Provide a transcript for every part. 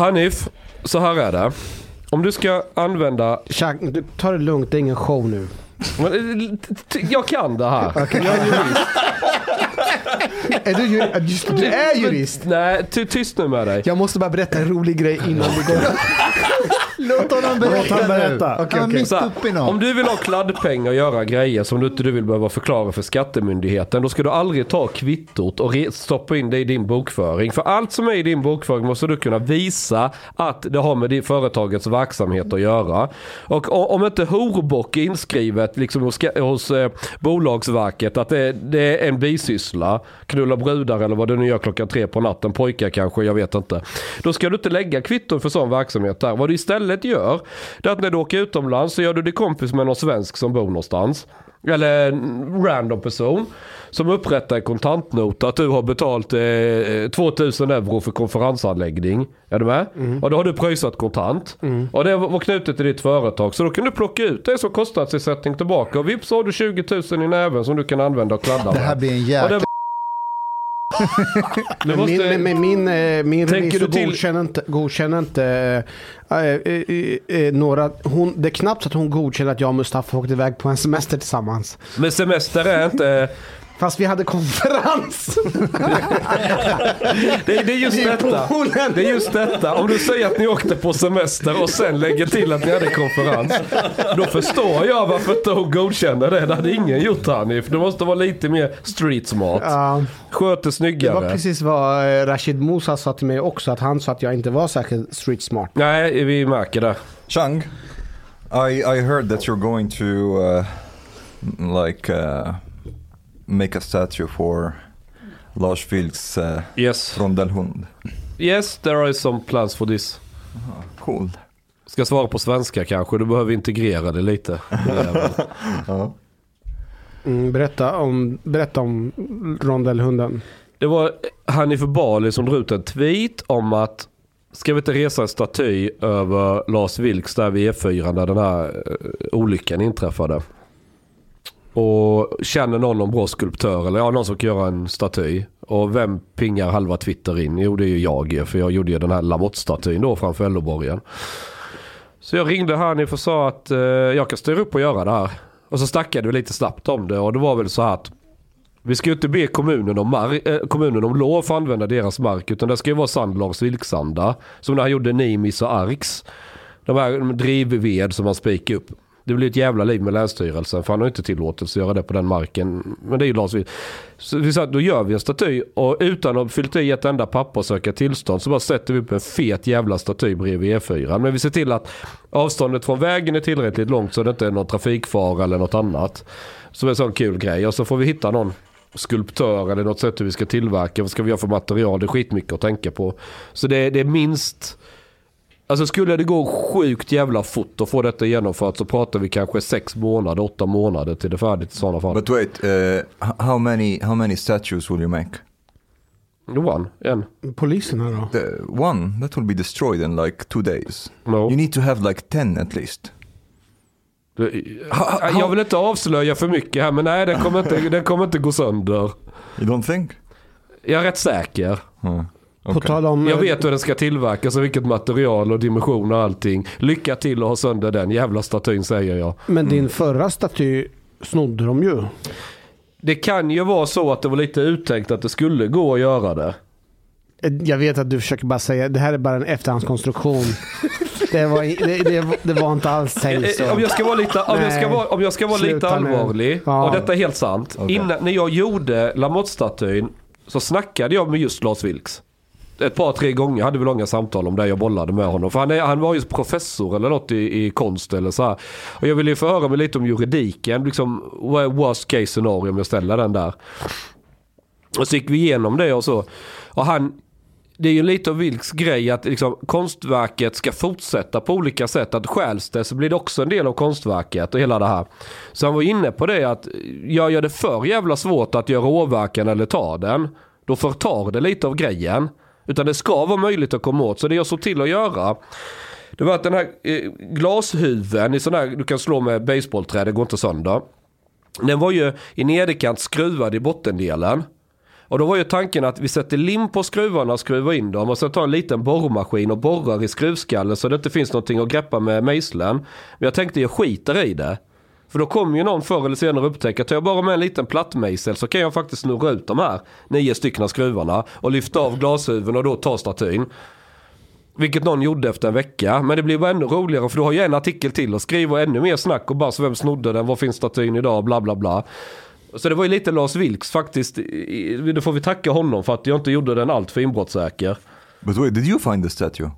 Hanif, så här är det. Om du ska använda... Chuck, du, ta det lugnt, det är ingen show nu. Men, eh, Jag kan det här. Okej, jag är jurist. är du jurist? Just, du är jurist. Nej, ty, tyst nu med dig. Jag måste bara berätta en rolig grej innan vi går. Låt honom berätta, Låt honom berätta. är okej. mitt Så här, uppe i något. om du vill ha kladdpengar och göra grejer som du inte du vill behöva förklara för skattemyndigheten. Då ska du aldrig ta kvittot och stoppa in det i din bokföring. För allt som är i din bokföring måste du kunna visa att det har med det företagets verksamhet att göra. Och om inte horbock är inskrivet liksom hos, hos eh, Bolagsverket att det, det är en bisyssla. Knulla brudar eller vad du nu gör klockan tre på natten. Pojkar kanske, jag vet inte. Då ska du inte lägga kvitton för sån verksamhet där. Vad du istället gör, det är att när du åker utomlands så gör du dig kompis med någon svensk som bor någonstans. Eller en random person. Som upprättar en kontantnota att du har betalt eh, 2000 euro för konferensanläggning. Är du med? Och då har du pröjsat kontant. Och det var knutet till ditt företag. Så då kan du plocka ut det som kostnadsersättning tillbaka. Och vips så har du 20 000 i näven som du kan använda och kladda Det här med. blir en jäkla... Men måste- min, min, eh, min Tänker revisor till- godkänner inte, godkänner inte eh, eh, eh, några... Hon, det är knappt att hon godkänner att jag och Mustafa åkte iväg på en semester tillsammans. Men semester är inte... Fast vi hade konferens. Det, är- det är just detta. Det är just detta. Om du säger att ni åkte på semester och sen lägger till att ni hade konferens. Då förstår jag varför inte hon godkänner det. Det hade ingen gjort Hanif. Du måste vara lite mer street smart. Ja, Sköter det var snyggare. precis vad eh, Rashid Musa sa till mig också. Att han sa att jag inte var särskilt street smart. Nej, vi märker det. Chang, I, I heard that you're going to uh, like uh, make a statue for Lars Vilks uh, Yes. rondellhund. Yes, there are some plans for this. Cool. Ska svara på svenska kanske. Du behöver integrera det lite. Ja. Mm, berätta, om, berätta om rondellhunden. Det var Hanif Bali som drog ut en tweet om att ska vi inte resa en staty över Lars Vilks där vid E4 när den här eh, olyckan inträffade. Och känner någon någon bra skulptör eller ja, någon som kan göra en staty. Och vem pingar halva Twitter in? Jo det är ju jag för jag gjorde ju den här Lamotte-statyn då framför LO-borgen. Så jag ringde Hanif och sa att eh, jag kan styra upp och göra det här. Och så snackade vi lite snabbt om det och det var väl så här att vi ska ju inte be kommunen om, mar- eh, kommunen om lov för att använda deras mark. Utan det ska ju vara Sandlars Vilksanda. Som när han gjorde Nimis och Arks. De här drivved som man spikade upp. Det blir ett jävla liv med Länsstyrelsen för han har inte tillåtelse att göra det på den marken. Men det är ju Lars Vilks. Så vi sa att då gör vi en staty och utan att fyllt i ett enda papper och söka tillstånd så bara sätter vi upp en fet jävla staty bredvid E4. Men vi ser till att avståndet från vägen är tillräckligt långt så det inte är någon trafikfara eller något annat. Som är en sån kul grej. Och så får vi hitta någon skulptör eller något sätt hur vi ska tillverka. Vad ska vi göra för material? Det är skitmycket att tänka på. Så det, är- det är minst... Alltså skulle det gå sjukt jävla fort att få detta genomfört så pratar vi kanske sex månader, åtta månader till det är färdigt i sådana fall. But wait, uh, how many how many statues will you make? One, en. Polisen här då? The one that will be destroyed in like two days. No. You need to have like ten at least. Jag vill inte avslöja för mycket här men nej den kommer inte, den kommer inte gå sönder. You don't think? Jag är rätt säker. Huh. På Okay. tal om... Jag eh, vet hur den ska tillverkas och vilket material och dimension och allting. Lycka till att ha sönder den jävla statyn säger jag. Men din förra staty snodde de ju. Det kan ju vara så att det var lite uttänkt att det skulle gå att göra det. Eh, Jag vet att du försöker bara säga det här är bara en efterhandskonstruktion. det, var, det, det, det var inte alls tänkt så. Eh, Om jag ska vara lite, om jag ska vara, om jag ska vara lite allvarlig. Ja. Och detta är helt sant. Okej. Innan, när jag gjorde Lamotte-statyn så snackade jag med just Lars Vilks. Ett par, tre gånger hade vi långa samtal om det. Jag bollade med honom. För han, är, han var ju professor eller något i, i konst eller så här. Och jag ville ju förhöra mig lite om juridiken. Liksom, vad är worst case scenario om jag ställer den där. Och så gick vi igenom det och så. Och han, det är ju lite av Vilks grej att liksom, konstverket ska fortsätta på olika sätt. Att stjäls det så blir det också en del av konstverket och hela det här. Så han var inne på det att jag gör det för jävla svårt att göra åverkan eller ta den. Då förtar det lite av grejen. Utan det ska vara möjligt att komma åt. Så det jag såg till att göra det var att den här eh, glashuven i sån här, du kan slå med baseballträ, det går inte sönder. Den var ju i nederkant skruvad i bottendelen. Och då var ju tanken att vi sätter lim på skruvarna och skruvar in dem och sen tar en liten borrmaskin och borrar i skruvskallen så det inte finns någonting att greppa med mejslen. Men jag tänkte jag skiter i det. För då kommer ju någon förr eller senare upptäcka att tar jag bara med en liten plattmejsel så kan jag faktiskt snurra ut de här nio stycken skruvarna och lyfta av glashuven och då ta statyn. Vilket någon gjorde efter en vecka. Men det blir bara ännu roligare för du har ju en artikel till och skriver ännu mer snack och bara så vem snodde den, var finns statyn idag, bla bla bla. Så det var ju lite Lars Vilks faktiskt. Det får vi tacka honom för att jag inte gjorde den allt för inbrottssäker. But wait, did you find the statue?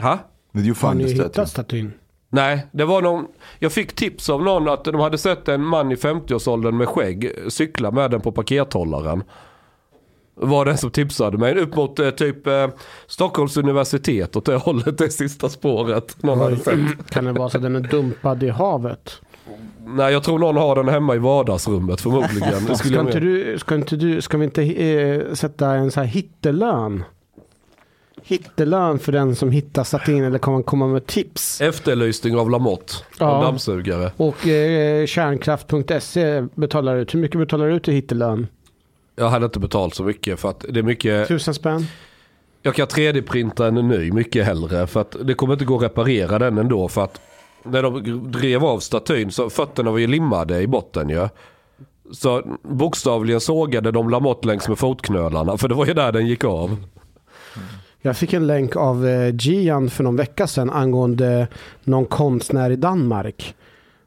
Ha? Did you Har find ni the statue? hittat statyn? Nej, det var någon, jag fick tips av någon att de hade sett en man i 50-årsåldern med skägg cykla med den på pakethållaren. Var den som tipsade mig. Upp mot eh, typ eh, Stockholms universitet åt det hållet, det sista spåret. Någon hade sett. Kan det vara så att den är dumpad i havet? Nej, jag tror någon har den hemma i vardagsrummet förmodligen. Skulle Ska inte, du, ska, inte du, ska vi inte eh, sätta en så här hittelön? Hittelön för den som hittar statyn eller kommer komma med tips. Efterlysning av Lamotte. Ja. Av dammsugare. Och eh, kärnkraft.se betalar ut. Hur mycket betalar du ut i hittelön? Jag hade inte betalt så mycket för att det är mycket. Tusen spänn? Jag kan 3D-printa en ny mycket hellre. För att det kommer inte gå att reparera den ändå. För att när de drev av statyn så fötterna var ju limmade i botten ju. Så bokstavligen sågade de Lamotte längs med fotknölarna. För det var ju där den gick av. Jag fick en länk av eh, Gian för någon vecka sedan angående någon konstnär i Danmark.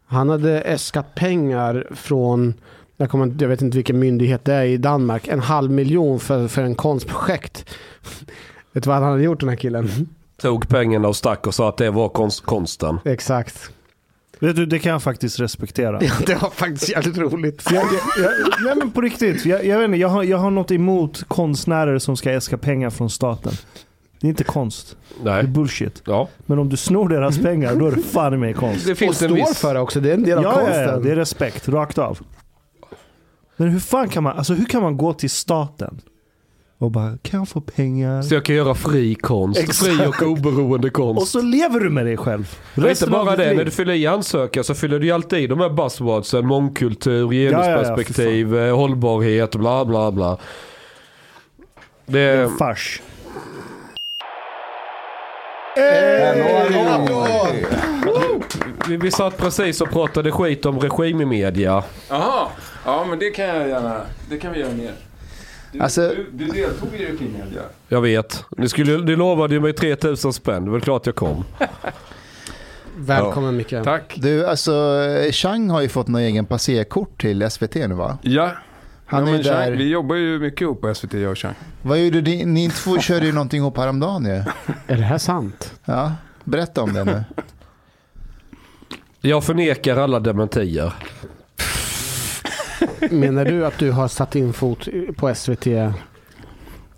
Han hade äskat pengar från, jag, kommer, jag vet inte vilken myndighet det är i Danmark, en halv miljon för, för en konstprojekt. vet du vad han hade gjort den här killen? Tog pengarna och stack och sa att det var konst, konsten. Exakt. Vet du, det kan jag faktiskt respektera. Ja, det var faktiskt jävligt roligt. Jag, jag, jag, nej men på riktigt, jag, jag, vet inte, jag, har, jag har något emot konstnärer som ska äska pengar från staten. Det är inte konst. Det är Nej. bullshit. Ja. Men om du snor deras pengar, då är det fan i mig konst. Det Och finns en står viss... för det också, det är en del av Ja, konsten. ja, ja, det är respekt, rakt av. Men hur fan kan man, alltså hur kan man gå till staten och bara, kan jag få pengar? Så jag kan göra fri konst. Exakt. Fri och oberoende konst. Och så lever du med dig själv. Det är inte bara det, liv. när du fyller i ansökan så fyller du ju alltid i de här buzzwordsen. Mångkultur, ja, ja, genusperspektiv, eh, hållbarhet, bla bla bla. Det är... en fars. Vi, vi satt precis och pratade skit om regim i media. Jaha, ja men det kan jag gärna, det kan vi göra mer. Du, Alltså- du, du deltog i Regimedia. Jag vet. Ni, skulle, ni lovade ju mig 3000 spänn. Det är väl klart jag kom. Välkommen Micke. Tack. Du, alltså Chang har ju fått någon egen passerkort till SVT nu va? Ja, Han ja, är där. vi jobbar ju mycket ihop på SVT jag och Chang. Vad gjorde ni? Ni två körde ju någonting ihop häromdagen ju. Är det här sant? Ja, berätta om det nu. Jag förnekar alla dementier. Menar du att du har satt in fot på SVT?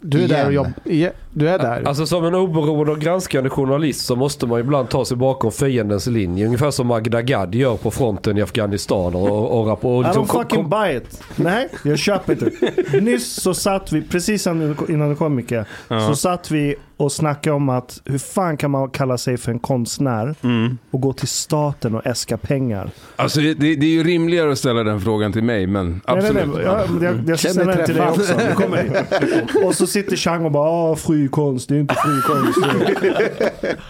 Du är där och Igen. jobbar. Du är där. Alltså som en oberoende och granskande journalist så måste man ibland ta sig bakom fiendens linje. Ungefär som Magda Gad gör på fronten i Afghanistan. Och, och, rap- och I liksom don't kom- fucking kom- buy it. Nej, jag köper inte. Nyss så satt vi, precis innan du kom Micke, så satt vi och snackade om att hur fan kan man kalla sig för en konstnär och gå till staten och äska pengar. Alltså det, det, är ju rimligare att ställa den frågan till mig, men absolut. Nej, nej, nej. Jag, jag, jag ställa den till dig också. Kommer. Och så sitter Chang och bara ah, fri konst, det är inte fri konst.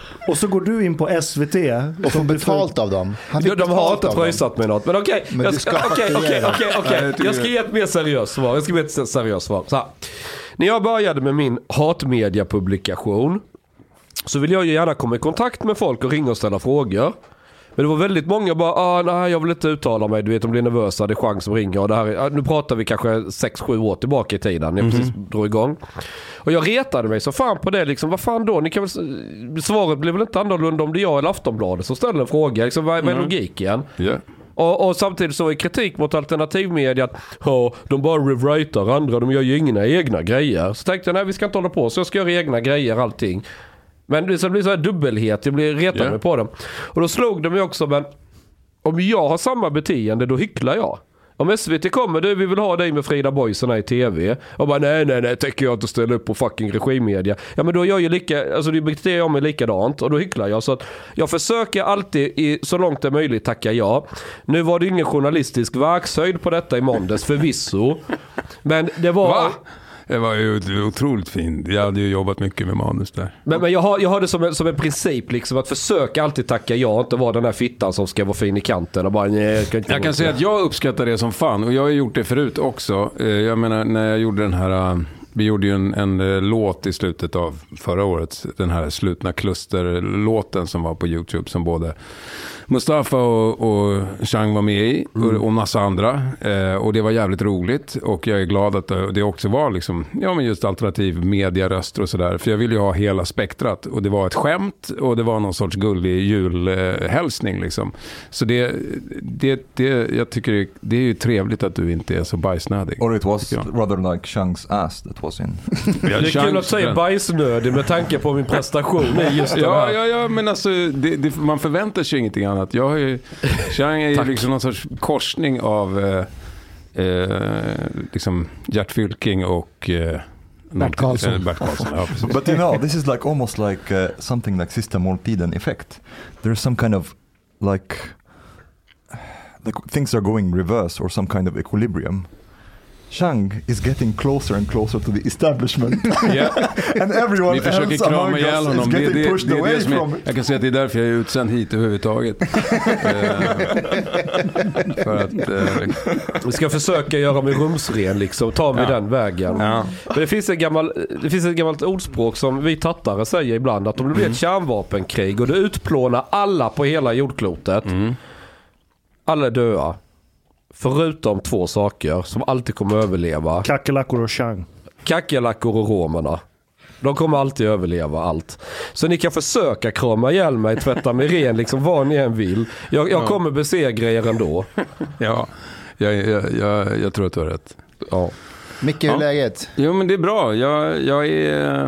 och så går du in på SVT. Och får betalt av dem. De, de har inte pröjsat mig något. Men okej, Men jag ska, Jag ge ett mer seriöst svar. Jag ska ge ett seriöst svar. Så här. När jag började med min hatmedia-publikation så vill jag ju gärna komma i kontakt med folk och ringa och ställa frågor. Men det var väldigt många bara, ah, nej jag vill inte uttala mig, du vet de blir nervösa, det är chans som ringer och det här är, nu pratar vi kanske 6-7 år tillbaka i tiden, när jag precis drog igång. Och jag retade mig så fan på det liksom, vad fan då, ni kan väl, svaret blir väl inte annorlunda om det är jag eller Aftonbladet som ställer en fråga, liksom, vad, vad är logiken? Ja. Och, och samtidigt så är kritik mot alternativmedia att ja, de bara rewritar andra, de gör ju inga egna grejer. Så tänkte jag, nej vi ska inte hålla på så, jag ska göra egna grejer allting. Men det så blir så här dubbelhet, jag blir retad Ja. mig på dem. Och då slog det mig också, men om jag har samma beteende då hycklar jag. Om SVT kommer, du vi vill ha dig med Frida Boisen i TV. Och bara nej nej nej, tänker jag inte ställa upp på fucking regimmedia. Ja men då gör jag ju lika, alltså det beter jag mig likadant och då hycklar jag. Så att jag försöker alltid i, så långt det är möjligt tacka ja. Nu var det ingen journalistisk verkshöjd på detta i måndags förvisso. Men det var... Va? Det var ju otroligt fint. Jag hade ju jobbat mycket med manus där. Men, men jag, har, jag har det som en, som en princip liksom att försöka alltid tacka ja. Inte vara den där fittan som ska vara fin i kanten och bara nej, jag kan inte Jag kan säga att jag uppskattar det som fan och jag har gjort det förut också. Eh, Jag menar när jag gjorde den här, eh, vi gjorde ju en, en eh, låt i slutet av förra året. Den här slutna klusterlåten som var på YouTube som både Mustafa och, och Chang var med i och, och massa andra. Eh, och det var jävligt roligt och jag är glad att det det också var liksom, ja men just alternativ mediaröster och sådär. För jag ville ju ha hela spektrat och det var ett skämt och det var någon sorts gullig julhälsning liksom. Så det, det, det, jag tycker det, det är ju trevligt att du inte är så bajsnödig. Or it was rather like Chang's ass that was in. Det är kul att säga bajsnödig med tanke på min prestation i just Ja, här. ja, ja, men alltså det, det, man förväntar sig ingenting annat. Jag har ju, Chang är ju liksom någon sorts korsning av eh, eh, liksom Gert Fylking och eh, någonting- Karlsson. eh, Bert Karlsson. But you know, this is like almost like uh, something like System Moltiden effect. There's some kind of like, like things are going reverse or some kind of equilibrium. Chang is getting closer and closer to the establishment, Ja, and everyone vi försöker else krama ihjäl honom. Det, getting det, pushed det är away det som from är, it. jag kan säga att det är därför jag är utsänd hit överhuvudtaget. Eh, för att, eh, Vi ska försöka göra mig rumsren liksom. Ta mig Ja. den vägen. ja. Men det finns, en gammal, det finns ett gammalt ordspråk som vi tattare säger ibland. Att om det blir ett kärnvapenkrig och det utplånar alla på hela jordklotet. Mm. Alla är döda. Förutom två saker som alltid kommer att överleva. Kackerlackor och Chang. Kackerlackor och romerna. De kommer alltid överleva allt. Så ni kan försöka krama ihjäl mig, tvätta mig ren, liksom vad ni än vill. Jag, jag kommer besegra er ändå. ja. Jag, jag, jag, jag tror att du har rätt. Ja. Micke, hur är Ja. läget? Jo men det är bra. Jag, jag är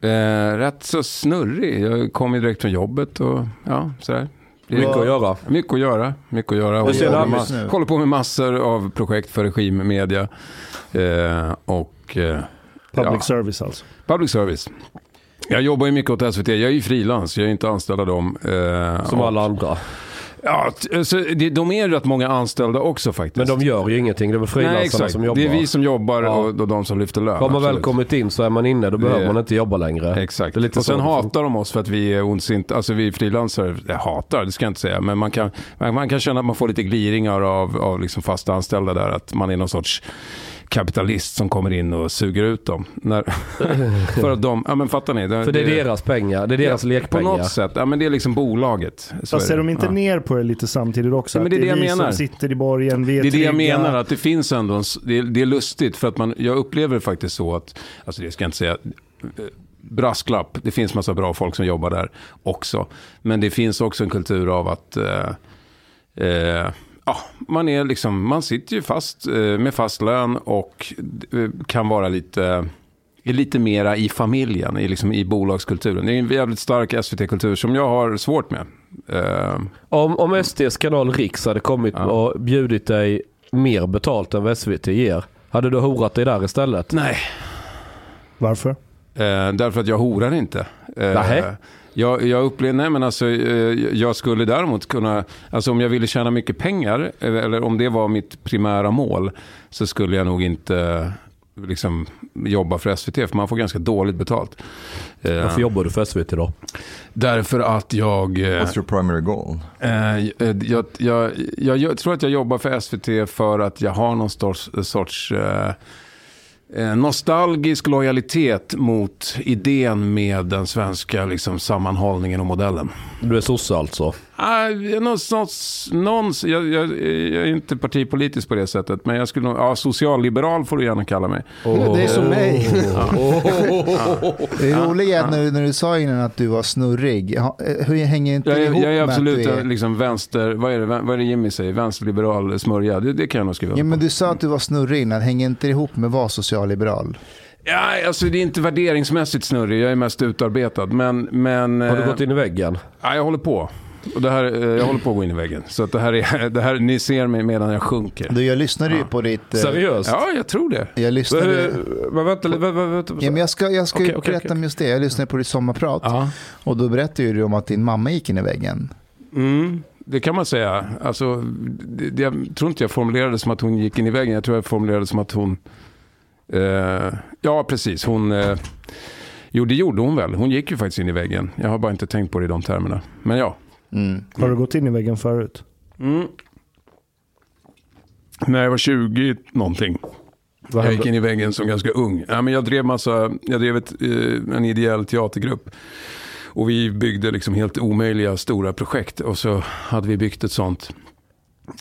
eh, rätt så snurrig. Jag kommer direkt från jobbet och ja, sådär. Mycket att göra. Mycket att göra. Mycket att göra. Ser Håller, nu? håller på med massor av projekt för regimmedia. Eh, och eh, Public Ja. service alltså. public service. Jag jobbar ju mycket åt SVT. Jag är ju frilans. Jag är inte anställd av dem. Eh, Som och- alla andra. Ja, så det, de är rätt många anställda också faktiskt. Men de gör ju ingenting. Det är frilansarna som jobbar. Det är vi som jobbar Ja. och, och de som lyfter lön. Har man väl kommit in så är man inne. Då behöver Det- man inte jobba längre. Exakt. Det är lite och sen hatar de oss för att vi är ondsinta. Alltså vi frilansare, jag hatar, det ska jag inte säga. Men man kan, man, man kan känna att man får lite gliringar av, av liksom fasta anställda där. Att man är någon sorts kapitalist som kommer in och suger ut dem. När, för att de, ja men fattar ni? För det är deras pengar. Det är deras På lekpengar. något sätt, ja men det är liksom bolaget. Så Fast ser det. de inte ja. ner på det lite samtidigt också? Ja, men det är det jag vi menar. som sitter i borgen, vi är Det är det jag menar, att det finns ändå en, det, är, det är lustigt för att man, jag upplever det faktiskt så att, alltså det ska jag inte säga, eh, brasklapp, det finns massa bra folk som jobbar där också. Men det finns också en kultur av att, eh, eh, ja, man är liksom, man sitter ju fast eh, med fast lön och eh, kan vara lite, är lite mera i familjen, i, liksom, i bolagskulturen. Det är en jävligt stark SVT-kultur som jag har svårt med. Eh, Om, om SDs kanal Riks hade kommit Ja. och bjudit dig mer betalt än vad SVT ger. Hade du horat dig där istället? nej. Varför? Eh, därför att jag horar inte. Eh, Nähä? Jag, jag upplever, nej men alltså, eh, jag skulle däremot kunna, alltså om jag ville tjäna mycket pengar, eh, eller om det var mitt primära mål, så skulle jag nog inte eh, liksom jobba för SVT, för man får ganska dåligt betalt. Varför jobbar du för SVT då? därför att jag... What's your primary goal? Eh, jag, jag, jag, jag, tror att jag jobbar för SVT för att jag har någon sorts, sorts Eh, nostalgisk lojalitet mot idén med den svenska liksom, sammanhållningen och modellen. Du är sosse alltså? Ah, någon, sorts- någon, jag, jag, jag är inte partipolitisk på det sättet, men jag skulle ja, socialliberal får du gärna kalla mig. Det är som mig. Det roliga är när, du- när du sa innan att du var snurrig. Eh, Hur hänger inte Jag ihop jag är med absolut att du är... liksom vänster, vad är, det, vad är det Jimmy säger? Vänsterliberal smörja, det, det kan jag nog skriva Ja, men du sa att du var snurrig innan. Hänger inte ihop med att vara socialliberal? Ja, alltså det är inte värderingsmässigt snurrig, jag är mest utarbetad. Men, men Har du eh, gått in i väggen? ja, jag håller på. Och det här, eh, jag håller på att gå in i väggen. Så att det här är, det här, ni ser mig medan jag sjunker. Du, jag lyssnade ju Ja. på ditt... eh, Seriöst? Ja, jag tror det. Jag lyssnade... Eh, Men vänta, vänta. Ja, men jag ska, jag ska ju okej, berätta okej. om just det. Jag lyssnade på ditt sommarprat. Ja. Och då berättade ju du om att din mamma gick in i väggen. Mm, det kan man säga. Alltså, det, jag tror inte jag formulerade det som att hon gick in i väggen. Jag tror jag formulerade det som att hon Eh, ja, precis. Hon... Eh, jo, det gjorde hon väl. Hon gick ju faktiskt in i väggen. Jag har bara inte tänkt på det i de termerna. Men ja. Mm. Har du gått in i väggen förut? Mm. När jag var 20 någonting. Jag gick in i väggen som ganska ung. Ja, men jag drev, massa, jag drev ett, eh, en ideell teatergrupp. Och vi byggde liksom helt omöjliga stora projekt. Och så hade vi byggt ett sånt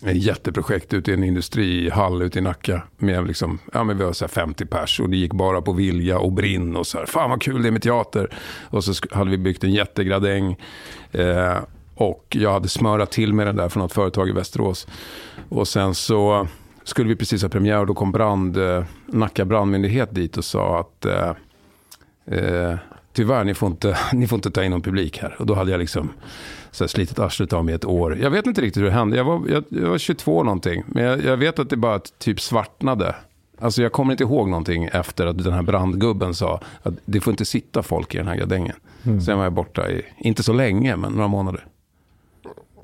ett jätteprojekt ute i en industrihall ute i Nacka. Med liksom, ja, men vi var så här 50 pers och det gick bara på vilja och brinn. Och så här, fan vad kul det är med teater. Och så hade vi byggt en jättegradäng. Eh, och jag hade smörat till med den där från något företag i Västerås. Och sen så skulle vi precis ha premiär och då kom brand, eh, Nacka brandmyndighet dit och sa att eh, eh, tyvärr, ni får, inte, ni får inte ta in någon publik här. Och då hade jag liksom så här, slitit arslet av mig ett år. Jag vet inte riktigt hur det hände. Jag var, jag, jag var 22 någonting. Men jag, jag vet att det bara typ svartnade. Alltså jag kommer inte ihåg någonting efter att den här brandgubben sa att det får inte sitta folk i den här gardängen. Sen var jag borta i, inte så länge, men några månader.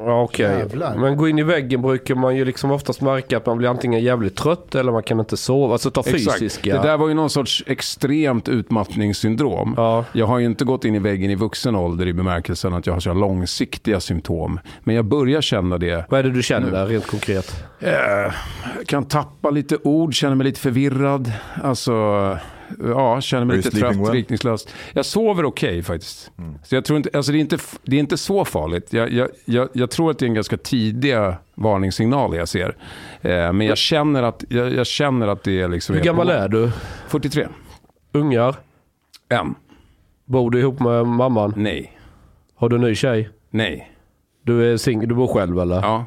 Ja, Okej, Jävlar. men gå in i väggen brukar man ju liksom oftast märka att man blir antingen jävligt trött eller man kan inte sova. Alltså ta fysiska. Det där var ju någon sorts extremt utmattningssyndrom. Ja. Jag har ju inte gått in i väggen i vuxen ålder i bemärkelsen att jag har så långsiktiga symptom. Men jag börjar känna det. Vad är det du känner rent konkret? Eh, jag kan tappa lite ord, känner mig lite förvirrad. Alltså, ja, känner mig Are lite trött, well? riktningslös. Jag sover okej faktiskt. Så jag tror inte, alltså det, är inte, det är inte så farligt. Jag, jag, jag, jag tror att det är en ganska tidiga varningssignaler jag ser. Eh, men jag känner, att, jag, jag känner att det är liksom... Hur gammal är du? 43. Ungar? En. Bor du ihop med mamman? Nej. Har du en ny tjej? Nej. Du är sing- du bor själv eller? Ja,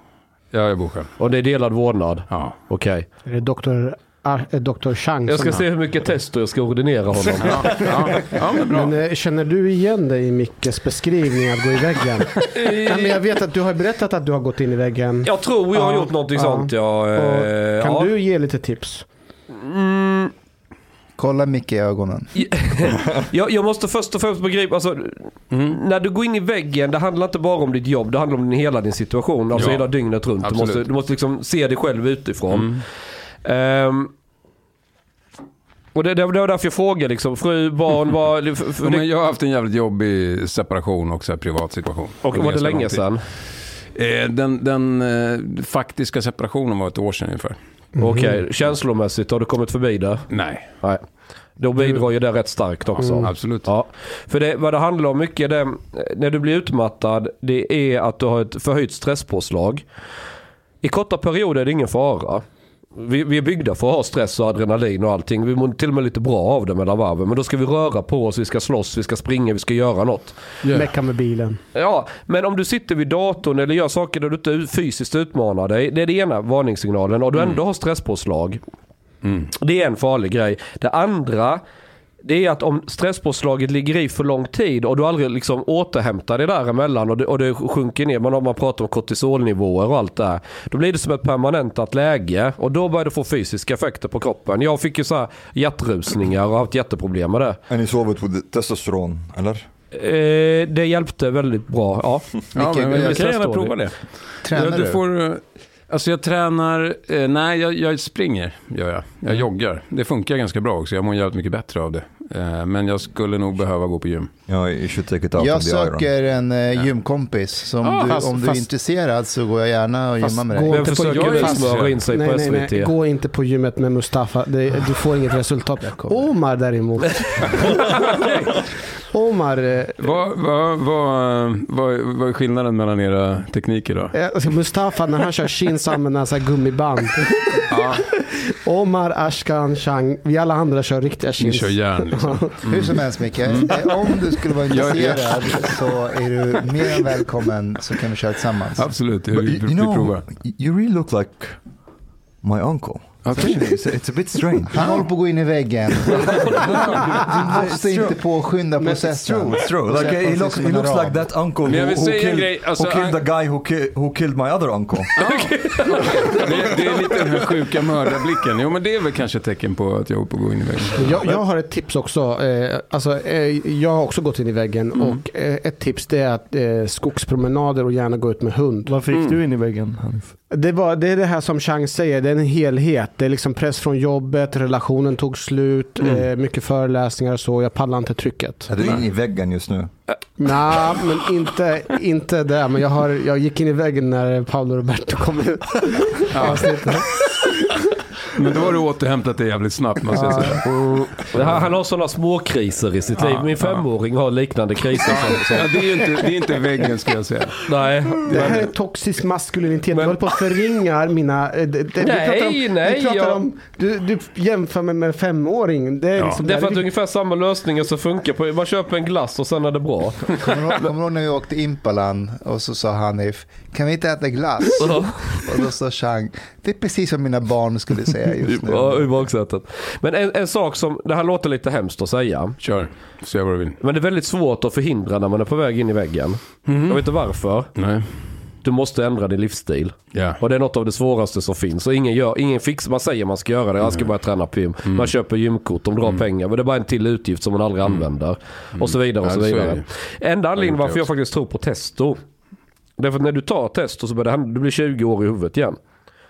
jag bor själv. Och det är delad vårdnad? Ja. Okej. Är det Dr. Ar- eh, Dr. Chang Jag ska se hur mycket tester jag ska ordinera honom. Ja, ja, ja men bra. Men eh, känner du igen dig i Mickes beskrivning att gå i väggen? ja, men jag vet att du har berättat att du har gått in i väggen. Jag tror jag har gjort någonting ja. sånt ja. Och Eh, kan ja. du ge lite tips? Mm, Kolla Micke i ögonen. jag, jag måste först och främst begripa, alltså, Mm. när du går in i väggen, det handlar inte bara om ditt jobb, det handlar om din, hela din situation. Alltså Ja. hela dygnet runt. Du Absolut. måste, du måste liksom se dig själv utifrån. Mm. Ehm, och det, det, det var därför jag frågade liksom, fru, barn, var, för, för Ja, det, men jag har haft en jävligt jobbig separation och så privat situation. och var det länge sedan? Eh, Den, den eh, faktiska separationen var ett år sedan ungefär. Okej, känslomässigt, har du kommit förbi det? Nej, Nej. Då bidrar ju det rätt starkt också. Mm. absolut. Ja, för det, vad det handlar om mycket det, när du blir utmattad, det är att du har ett förhöjt stresspåslag. I korta perioder är det ingen fara. Vi, vi är byggda för att ha stress och adrenalin och allting. Vi mår till och med lite bra av det mellan varven. Men då ska vi röra på oss, vi ska slåss, vi ska springa, vi ska göra något. Mecka med bilen. Ja, men om du sitter vid datorn eller gör saker där du inte fysiskt utmanar dig. Det är det ena varningssignalen. Och du ändå har stresspåslag. Mm. Det är en farlig grej. Det andra det är att om stresspåslaget ligger i för lång tid och du aldrig liksom återhämtar det däremellan och det, och det sjunker ner. Man, man pratar om kortisolnivåer och allt det här. Då blir det som ett permanentat läge och då börjar det få fysiska effekter på kroppen. Jag fick ju så här hjärtrusningar och har haft jätteproblem med det. And you solve it with testosteron, eller? Eh, det hjälpte väldigt bra. Ja. Ja, men jag kan gärna prova det. Tränar du? du? Får, alltså jag tränar, eh, nej jag, jag springer gör jag. Jag Mm. joggar. Det funkar ganska bra också, jag mår jävligt mycket bättre av det. Eh, men jag skulle nog behöva gå på gym. Ja, you should take it out Jag söker en eh, gymkompis. Så om, Ah, du, fast- om du är fast- intresserad så går jag gärna och gymmar med gå dig. Vem inte på försöker jag är nu fast- smöra in sig Nej, på nej, SVT? nej. Gå inte på gymmet med Mustafa. Det, du får inget resultat. Omar däremot. Omar, eh, Vad, vad, vad, vad, vad är skillnaden mellan era tekniker då? eh, alltså Mustafa när han kör chins använder han gummiband. Ja, Omar, Ashkan, Chang, vi alla andra kör riktiga ni chins. kör järn liksom. Hur som helst Micke, eh, om du skulle vara intresserad så är du mer än välkommen så kan vi köra tillsammans. Absolut, vi, vi, vi know, provar. you really look like my uncle. Okej. It's, it's a bit strange. Han håller på att gå in i väggen. Du, måste inte påskynda It's processen. true, it's true. Like, he looks, he looks like that uncle who, who, killed, grej, alltså, who killed the guy who, ki who killed my other uncle. Det, det är lite den här sjuka mördarblicken. Jo men det är väl kanske ett tecken på att jag håller på att gå in i väggen. Jag, jag har ett tips också. Eh, alltså, eh, jag har också gått in i väggen. Och eh, ett tips det är att skogspromenader och gärna gå ut med hund. Vad fick du in i väggen Hanif? Det, var, det är det här som Chang säger, det är en helhet. Det är liksom press från jobbet, relationen tog slut, Mm. eh, mycket föreläsningar och så. Jag pallar inte trycket. Är du inne i väggen just nu? Nej, men inte, inte det. Men jag, har, jag gick in i väggen när Paolo Roberto kom ut. Avsnittet. Men då har du återhämtat dig jävligt snabbt måste jag säga. Det här- Han har sådana små kriser i sitt liv. Min femåring har liknande kriser. Som, som, Ja, det, är ju inte, det är inte väggen ska jag säga. nej, Det här är toxisk maskulinitet. Men- du håller på att förringa mina... eh, Det, det, Nej, du pratar om, nej, Du, pratar jag- om, du, du jämför mig med en femåring. Det är Ja. liksom, det är för att det ungefär samma lösningar som funkar på. Man köper en glass och sen är det bra. Kommer du ihåg- kommer du ihåg när vi åkte Impalan och så sa Hanif, kan vi inte äta glass? Och då sa Chang, det är precis vad mina barn skulle säga just nu. Ja, i baksätet. Men en, en sak som, det här låter lite hemskt att säga. Kör, se vad du vill. Men det är väldigt svårt att förhindra när man är på väg in i väggen. Jag vet inte varför. Nej. Du måste ändra din livsstil. Ja. Och det är något av det svåraste som finns. Och ingen, gör, ingen fixar, man säger man ska göra det. Jag ska börja träna på gym. Man köper gymkort, de drar pengar. Men det är bara en till utgift som man aldrig använder. Och så vidare och så är vidare. det. Enda anledningen varför jag faktiskt tror på testo. Det är för att när du tar testo så börjar det du blir 20 år i huvudet igen.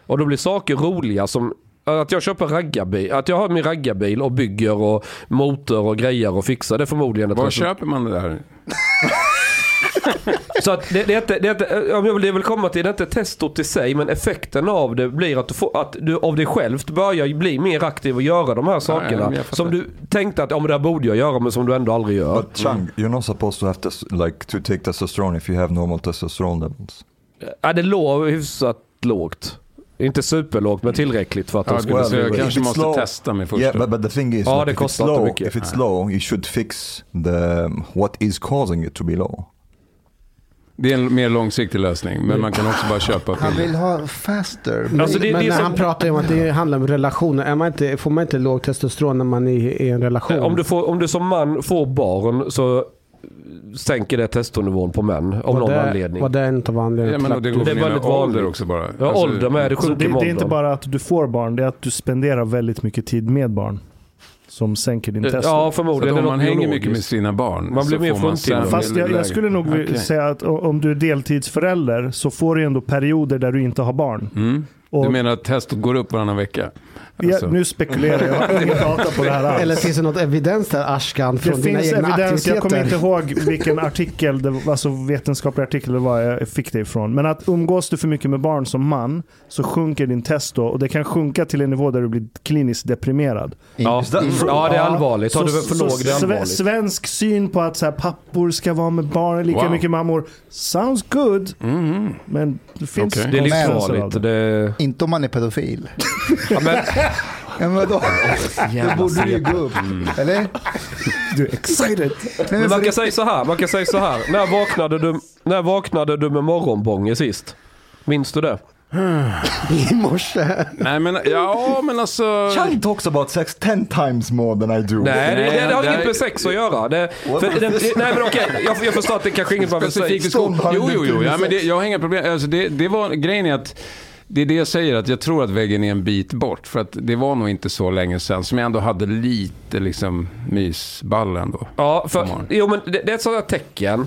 Och då blir saker roliga som att jag köper raggarbil, att jag har min raggarbil och bygger och motor och grejer och fixar. Det är förmodligen Var köper man det där? Så att det, det, är inte, det, är inte, om jag vill, komma till, det är inte testot i sig, men effekten av det blir att du, får, att du av dig själv börjar bli mer aktiv och göra de här sakerna. fattar. som du tänkte att ja, men det här borde jag göra, men som du ändå aldrig gör. But Chang, you're not supposed to have tes- like to take testosterone if you have normal testosterone levels. Ja, det låg hyfsat lågt. Inte superlågt, men tillräckligt för att de skulle... well, jag kanske måste low- testa mig först. Yeah, but, but the thing is, Ja, like, det if, it's kostar inte low, mycket. if it's low, you should fix the what is causing it to be low. Det är en mer långsiktig lösning, men man kan också bara köpa Han piller. vill ha faster. Men, Alltså, det- men det är när som- han pratar om att det handlar om relationer. Är man inte, får man inte låg testosteron när man är i en relation? Om du, får, om du som man får barn så sänker det testonivån på män av Var någon det, anledning. Var det en av Ja, anledningarna men det Det är väldigt vanligt. också bara. Ja, Alltså, ålder med. Det Så det, det är inte bara att du får barn, det är att du spenderar väldigt mycket tid med barn. Som sänker din testo. Ja, Så förmodligen. att om man hänger mycket med sina barn Man blir så mer får Fast jag, jag skulle nog Okej. säga att om du är deltidsförälder så får du ändå perioder där du inte har barn. Mm. Och Du menar att testot går upp varannan vecka? Alltså. jag, nu spekulerar jag, jag har ingen data på det här alls. Eller finns det något evidens där Ashkan Det dina finns egna evidens, jag kommer inte ihåg vilken artikel, det, alltså vetenskaplig artikel det var jag fick det ifrån. Men att umgås du för mycket med barn som man så sjunker din testo och det kan sjunka till en nivå där du blir kliniskt deprimerad. Ja, ja, det är allvarligt. Har du för låg, det är allvarligt. Svensk syn på att så här, pappor ska vara med barn lika Wow. mycket mammor. Sounds good, Mhm. men det finns Okej. Det är livsfarligt. det. Det... Inte om man är pedofil. Ja, men, Ja, men vadå? Då borde du ju gå upp. Eller? Du är excited. Nej, men man kan säga så här. Man kan säga så här. När vaknade du, när vaknade du med morgonbånge sist? Minns du det? I morse. Nej men, ja men alltså... Chang talks about sex ten times more than I do. Nej, det, det, det har inget med sex att göra. Det, för, det, nej men okej, jag, jag förstår att det kanske inget man vill säga. Jo, jo, jo. Ja, men det, jag har inga problem. Alltså det, det var, grejen är att det är det jag säger, att jag tror att väggen är en bit bort. För att det var nog inte så länge sedan som jag ändå hade lite liksom mysball ändå. Ja, för, jo, men det, det är ett sådant tecken.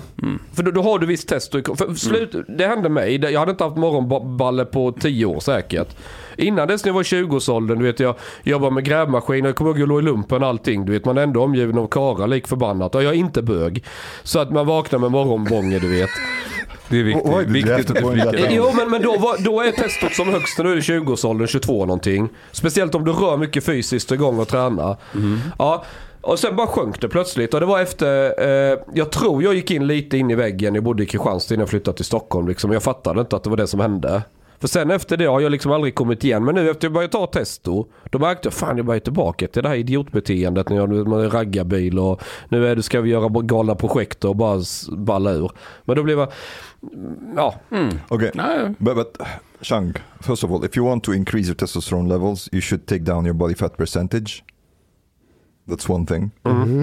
För då, då har du visst testo. i- För slut, Det hände mig. Jag hade inte haft morgonballe på tio år säkert. Innan dess när jag var i 20-årsåldern, du vet jag jobbade med grävmaskin och jag kommer ihåg jag låg i lumpen och allting. Du vet man är ändå omgiven av karlar lik förbannat. Och jag är inte bög. Så att man vaknar med morgonbånge du vet. Det är viktigt. Why viktigt in. Jo men, men då, var, då är testot som högst när du är i 20-årsåldern, 22 någonting. Speciellt om du rör mycket fysiskt igång och tränar. Ja, och sen bara sjönk det plötsligt. Och det var efter, eh, jag tror jag gick in lite in i väggen. Jag bodde i Kristianstad innan jag flyttade till Stockholm. Liksom. Jag fattade inte att det var det som hände. För sen efter det har jag liksom aldrig kommit igen. Men nu efter jag började ta testo. Då märkte jag fan jag börjar tillbaka till det här idiotbeteendet. När jag man raggar bil och nu är det, ska vi göra galna projekt och bara balla ur. Men då blev jag, ja. Okay, Nej, but, but Chang, first of all, if you want to increase your testosterone levels, you should take down your body fat percentage. That's one thing,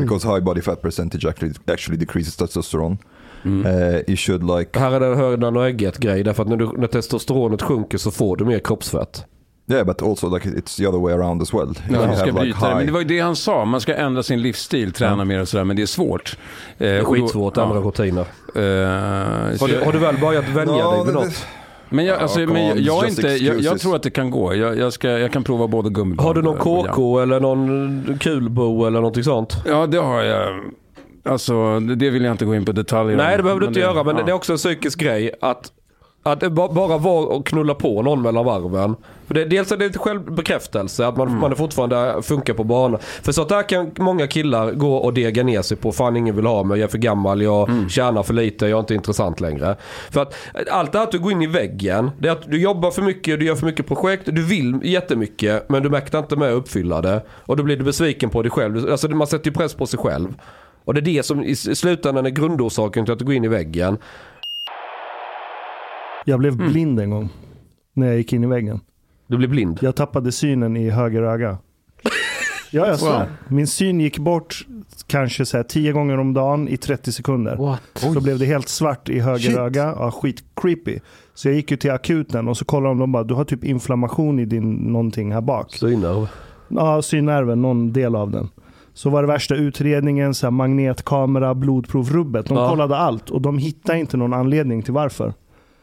because high body fat percentage actually actually decreases testosterone. Uh, you should like, Här är det hönan och ägget grej. Därför att när, du, när testosteronet sjunker så får du mer kroppsfett. Yeah, but also like it's the other way around as well. Ja, man ska like, bryta det. Men det var ju det han sa. Man ska ändra sin livsstil, träna mer och sådär. Men det är svårt. Eh, Det är då- skitsvårt, andra ja. rutiner. Eh, så Har du, har du väl börjat vänja No, dig vid något? Men jag, alltså, come men jag, jag, inte, jag, jag tror att det kan gå. Jag, jag, ska, jag kan prova både gummiband Har du någon. KK eller någon kulbo eller någonting sånt? Ja, det har jag. Alltså, det det vill jag inte gå in på detaljer. Nej det behöver du inte göra men ja. det är också en psykisk grej att att bara vara och knulla på någon mellan varven. För det, dels är det lite självbekräftelse att man, Mm. man är fortfarande funkar på banan. För sånt där kan många killar gå och dega ner sig på. Fan ingen vill ha mig, jag är för gammal, jag Mm. tjänar för lite, jag är inte intressant längre. För att allt det här att du går in i väggen, det är att du jobbar för mycket, du gör för mycket projekt, du vill jättemycket men du mäktar inte med att uppfylla det. Och då blir du besviken på dig själv. Alltså man sätter ju press på sig själv. Och det är det som i slutändan är grundorsaken till att du går in i väggen. Jag blev Mm. blind en gång. När jag gick in i väggen. Du blir blind. Jag tappade synen i höger öga. Ja, jag svär. Min syn gick bort kanske så här 10 gånger om dagen i 30 sekunder. What? Så blev det helt svart i höger Shit. öga. Ja, skit creepy. Så jag gick ju till akuten och så kollade de, de bara, du har typ inflammation i din någonting här bak. Syner. Ja, synnerven, någon del av den. Så var det värsta utredningen, så här magnetkamera, blodprov, rubbet. De Ja. kollade allt och de hittade inte någon anledning till varför.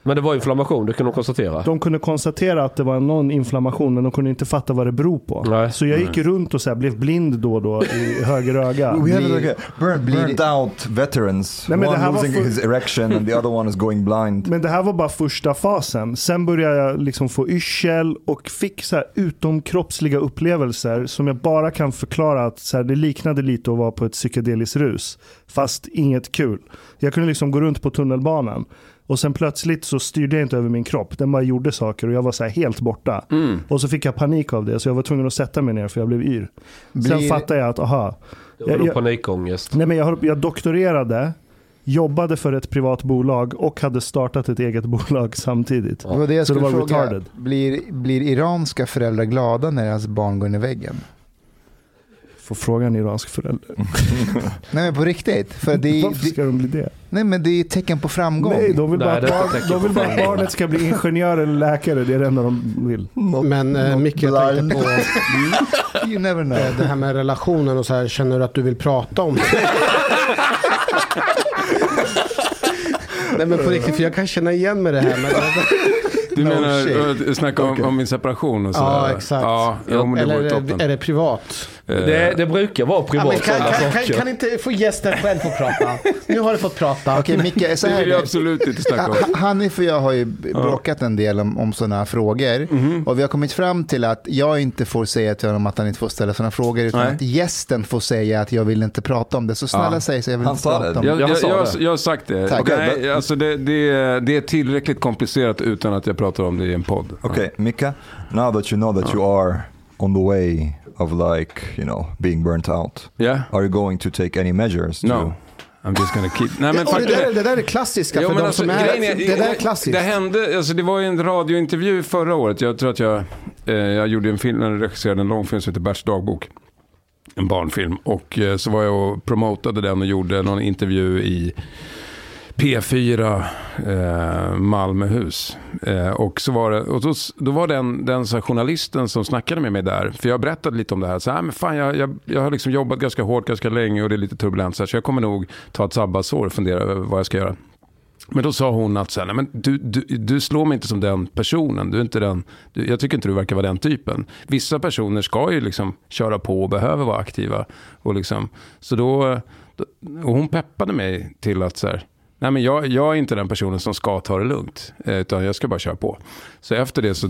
Men det var inflammation, det kunde de konstatera. De kunde konstatera att det var någon inflammation men de kunde inte fatta vad det beror på. Nej. Så jag gick ju runt och så här, blev blind då och då i höger öga. We have like burnt, burnt out veterans. Nej, men det one var losing för- his erection and the other one is going blind. Men det här var bara första fasen. Sen började jag liksom få yrsel och fick så här utomkroppsliga upplevelser som jag bara kan förklara att så här, det liknade lite att vara på ett psykedeliskt rus. Fast inget kul. Jag kunde liksom gå runt på tunnelbanan och sen plötsligt så styrde jag inte över min kropp. Den bara gjorde saker och jag var så här helt borta. Mm. Och så fick jag panik av det så jag var tvungen att sätta mig ner för jag blev yr. Sen Blir- fattade jag att aha, Det var Jag- jag- panikångest. Nej, men jag, har- jag doktorerade, jobbade för ett privat bolag och hade startat ett eget bolag samtidigt. Det var det jag Så det skulle var fråga. retarded. Blir, blir iranska föräldrar glada när deras barn går in i väggen? Får fråga en iransk förälder. Nej men på riktigt. För det, är- Varför ska de bli det? nej men det är tecken på framgång. Nej, de vill bara, Nej, barn, de vill bara att barnet ska bli ingenjör eller läkare. Det är det enda de vill. Men eh, Micke, jag tänkte på You never know. eh, det här med relationen och så här. Känner du att du vill prata om det? Nej men på riktigt, för jag kan känna igen mig det här. Men, Du No menar shit. uh, snacka om, om min separation och så? ja, exakt. Ja, det Eller är det, är det privat? Eh, Det, det brukar vara Ja, privat men kan, kan, kan, kan inte få gästen själv få prata? Nu har du fått prata. Okej Micke, så det här vill är jag det. absolut inte snacka om. Ha- Hanif och jag har ju bråkat en del om, om sådana här frågor. Mhm. Och vi har kommit fram till att jag inte får säga till honom att han inte får ställa sådana frågor. Utan Nej. att gästen får säga att jag vill inte prata om det. Så snälla Ja. säg så jag vill Han inte prata det. om Jag, det. jag, Jag sa jag, det. jag har sagt det. Tack. Okej, Okej, men- alltså det, det, det är tillräckligt komplicerat utan att jag pratar om det i en podd. Okay, Mika, now that you know that you are on the way of like, you know, being burnt out, Yeah? are you going to take any measures to... No. I'm just gonna keep... Nej men det, faktum där, är... det där är klassiska Jo, för men de alltså, som är... grejen är- det där är klassiskt. Det hände, alltså det var ju en radiointervju förra året. Jag tror att jag, eh, jag gjorde en film, jag regisserade en långfilm som heter Berts dagbok. En barnfilm. Och eh, så var jag och promotade den och gjorde någon intervju i P4 eh, Malmöhus. Eh, och så var det, och då, då var den, den så här, journalisten som snackade med mig där. För jag berättade lite om det här. Så här men fan, jag, jag, jag har liksom jobbat ganska hårt ganska länge och det är lite turbulent. Så, här, så jag kommer nog ta ett sabbatsår och fundera över vad jag ska göra. Men då sa hon att så här, nej, men du, du, du slår mig inte som den personen. Du är inte den, du, jag tycker inte du verkar vara den typen. Vissa personer ska ju liksom köra på och behöver vara aktiva. Och liksom, så då, då, och hon peppade mig till att så här, nej men jag, jag är inte den personen som ska ta det lugnt. eh, Utan jag ska bara köra på. Så efter det så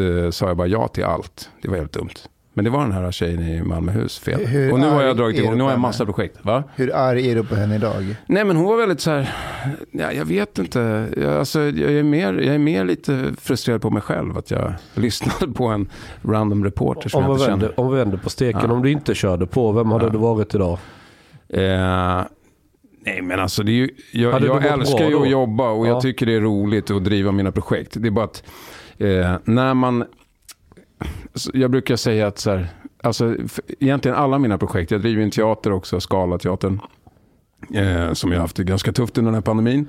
eh, sa jag bara ja till allt. Det var helt dumt. Men det var den här tjejen i Malmöhus fel. Hur Och nu har jag dragit igång, nu har jag massa projekt. Va? Hur arg är du på henne idag? Nej men hon var väldigt så här, ja, jag vet inte, jag, alltså, jag, är mer, jag är mer lite frustrerad på mig själv att jag lyssnade på en random reporter som Om jag inte vänder, känner. om vi vänder på steken, Ja. om du inte körde på, vem hade Ja. du varit idag? Eh, nej men alltså det är ju, jag, jag älskar ju att jobba och Ja. jag tycker det är roligt att driva mina projekt. Det är bara att eh, när man, jag brukar säga att så här, alltså, egentligen alla mina projekt, jag driver en teater också, Scala-teatern. Eh, som jag har haft det ganska tufft under den här pandemin.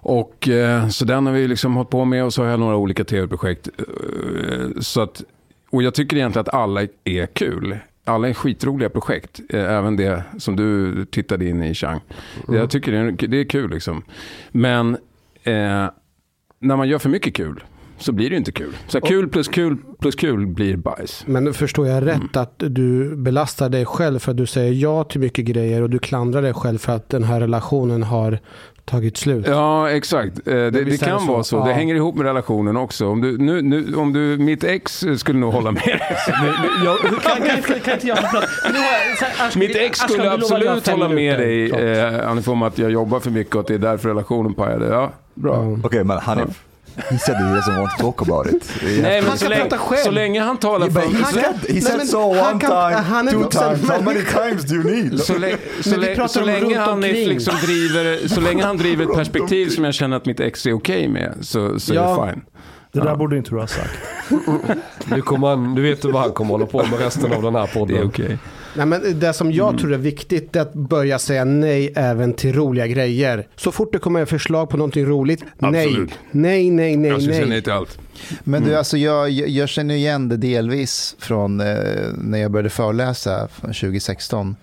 Och eh, så den har vi liksom hållit på med och så har jag några olika tv-projekt. Eh, så att, och jag tycker egentligen att alla är kul. Alla är skitroliga projekt. Eh, även det som du tittade in i Chang. Jag tycker det är, det är kul liksom. Men eh, när man gör för mycket kul så blir det inte kul. Så här, kul plus kul plus kul blir bajs. Men förstår jag rätt Mm. att du belastar dig själv för att du säger ja till mycket grejer och du klandrar dig själv för att den här relationen har tagit slut? Ja, exakt. Eh, Det, det det kan så. vara så. Ja. Det hänger ihop med relationen också. Om du, nu, nu, om du, mitt ex skulle nog hålla med dig. Mitt ex skulle absolut hålla med dig, eh, Anif, om att jag jobbar för mycket och att det är därför relationen pajade. Ja, bra. Ja. Okay, man, Hanif, he said he doesn't want to talk about it. Nej, Han så kan länge, prata själv. så länge han talar för... he Han said, he said so han one time, two times. How many times do you need? Så, lä- lä- länge han liksom driver, så länge han driver ett perspektiv som jag känner att mitt ex är okej med, så, så är det fine. Det där Ja. borde inte du ha sagt. Nu, kommer han, nu vet du vad han kommer hålla på med resten av den här podden. Det är okej. Nej, men det som jag tror är viktigt är att börja säga nej även till roliga grejer. Så fort det kommer förslag på någonting roligt, nej. Absolut. Nej, nej, nej, Jag ska säga nej nej. till allt. Men du, alltså jag, jag känner igen det delvis från eh, när jag började föreläsa från 2016.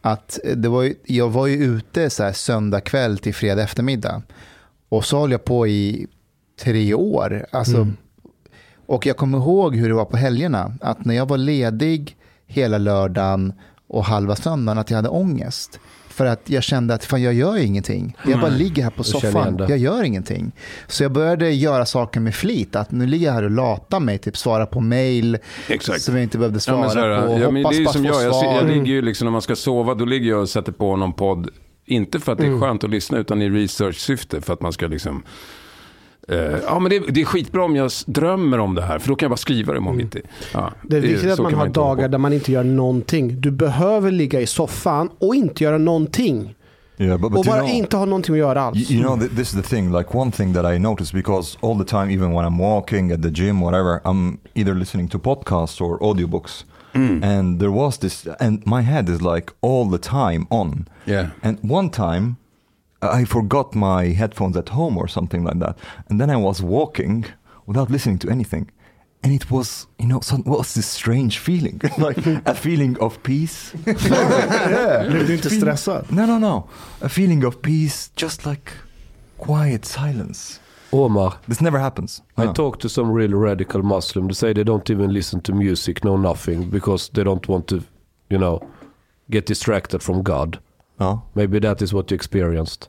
Att det var ju, jag var ju ute så här söndag kväll till fredag eftermiddag. Och så höll jag på i tre år. Alltså, Och jag kommer ihåg hur det var på helgerna. Att när jag var ledig hela lördagen och halva söndagen att jag hade ångest. För att jag kände att fan, jag gör ingenting. Jag bara ligger här på soffan. det. Jag gör ingenting. Så jag började göra saker med flit. Att nu ligger jag här och latar mig. Typ svara på mail Exakt. som jag inte behövde Ja, svara så här, på. ja, men det Hoppas är ju på att som jag, jag, jag ligger ju liksom när man ska sova, då ligger jag och sätter på någon podd. Inte för att det är skönt att lyssna, utan i research-syfte. För att man ska liksom... eh, ja, men det, det är skitbra om jag drömmer om det här, för då kan jag bara skriva det imorgon bitti. Ja, Det är viktigt att så man har hålla dagar där man inte gör någonting. Du behöver ligga i soffan och inte göra någonting. Yeah, but, but Och you bara know, inte ha någonting att göra alls. You, you know, th- this is the thing. Like one thing that I notice because all the time, even when I'm walking at the gym, whatever, I'm either listening to podcasts or audiobooks. And there was this, and my head is like all the time on. Yeah. And one time, I forgot my headphones at home or something like that, and then I was walking without listening to anything. And it was, you know, some, what was this strange feeling? like a feeling of peace. yeah. Blev du inte stressad? No, no, no. A feeling of peace, just like quiet silence. Omar, This never happens. I Uh. talked to some really radical Muslim. They say they don't even listen to music, no nothing, because they don't want to, you know, get distracted from God. Uh, Maybe that is what you experienced.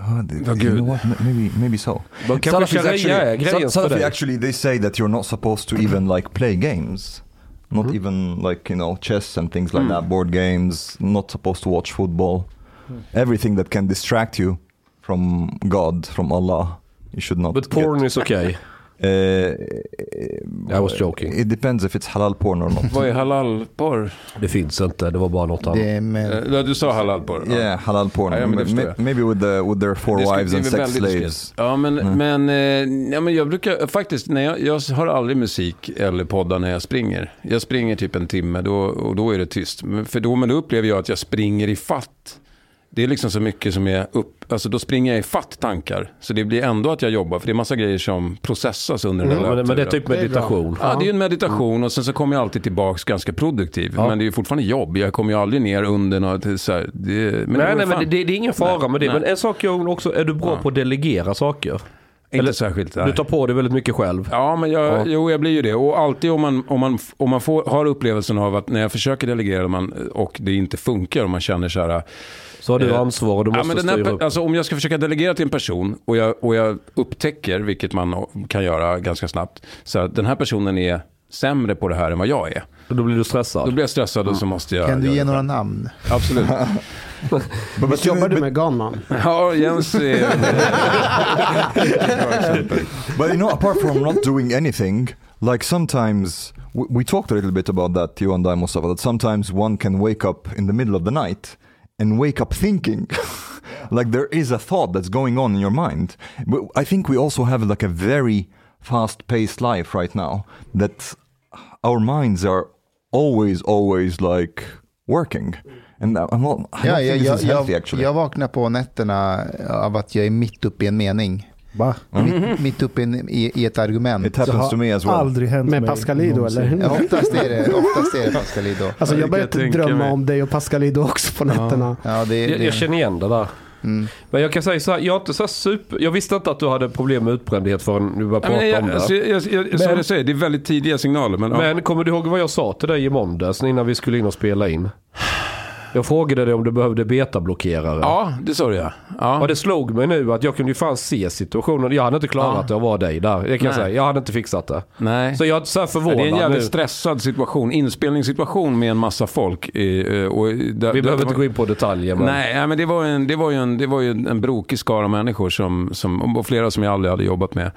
Uh, th- Oh, you good. know what? Maybe, maybe so. Men kanske Salafis sharia är grejen Sal- för actually, they say that you're not supposed to even like play games. Not even like, you know, chess and things like Mm. that, board games, not supposed to watch football. Everything that can distract you from God, from Allah, you should not But get. porn is okay. Uh, I was joking. It depends if it's halal porn or not. Vad är halalporr? Det finns inte, det var bara något annat. Det är med, Eh, Du sa halalporr? Ja. Yeah, halal porn. Ja, ja, maybe with, the, with their four Det wives and sex slaves. Ja, men, Mm. men, eh, ja, men jag brukar faktiskt, när jag, jag har aldrig musik eller poddar när jag springer. Jag springer typ en timme då, och då är det tyst. Men, för då, men då upplever jag att jag springer i fatt. Det är liksom så mycket som är upp, alltså då springer jag i fatt tankar. Så det blir ändå att jag jobbar, för det är massa grejer som processas under den här Men, men det är typ Det är bra. meditation. Ja, det är ju en meditation och sen så kommer jag alltid tillbaka ganska produktiv. Ja. Men det är ju fortfarande jobb. Jag kommer ju aldrig ner under något så här, det, men nej, det, nej, men det, det är ingen fara Nej, med det. nej. Men en sak jag också, är du bra Ja. på att delegera saker? inte eller- särskilt. Du nej. tar på dig väldigt mycket själv. Ja, men jag, Ja. Jo, jag blir ju det. Och alltid om man, om man, om man får, har upplevelsen av att när jag försöker delegera man, och det inte funkar och man känner så här. Så har du Eh, ansvar och du Ja, måste men här, styra upp. alltså, om jag ska försöka delegera till en person och jag, och jag upptäcker, vilket man kan göra ganska snabbt, så att den här personen är sämre på det här än vad jag är. Då blir du Då stressad. blir jag stressad och så måste jag... kan du ge några namn? Absolut. But, Jobbar du med Gunman? Ja, Jens är... But you know, apart from not doing anything, like sometimes we, we talked a little bit about that, you and I, Mustafa, that sometimes one can wake up in the middle of the night and wake up thinking. like there is a thought that's going on in your mind. But I think we also have like a very fast-paced life right now that our minds are always, always like working. And I'm not, I don't jag, think this is healthy jag, actually. jag vaknar på nätterna av att jag är mitt uppe i en mening. Va? Mitt, mitt uppe i, i, i ett argument. It happens to me as well. aldrig hänt Med mig Pascalido eller? Ja, oftast är det, oftast är det Pascalido. Alltså det jag börjar jag drömma mig. om dig och Pascalido också på nätterna. Ja, det, Jag, det, jag känner igen det där. Men jag kan säga så här, jag, inte så här super, jag visste inte att du hade problem med utbrändhet förrän du började prata Men jag, om det. alltså, jag, jag, jag, som Men- jag säger, det är väldigt tidiga signaler. Men, ja. Men kommer du ihåg vad jag sa till dig i måndags innan vi skulle in och spela in? Jag frågade dig om du behövde betablockerare. ja, det sa du ja. ja. Och det slog mig nu att jag kunde ju fan se situationen. Jag hade inte klarat Ja. det att vara dig där. Det kan jag säga. Jag hade inte fixat det. Nej. Så jag är så här Ja, förvånad det är en jävligt nu. stressad situation, inspelningssituation med en massa folk. eh, Och där, Vi behöver inte gå in på detaljer. Men... Nej, nej, men det var, en, det var ju en, det var ju en brokig skara människor som, som, och flera som jag aldrig hade jobbat med.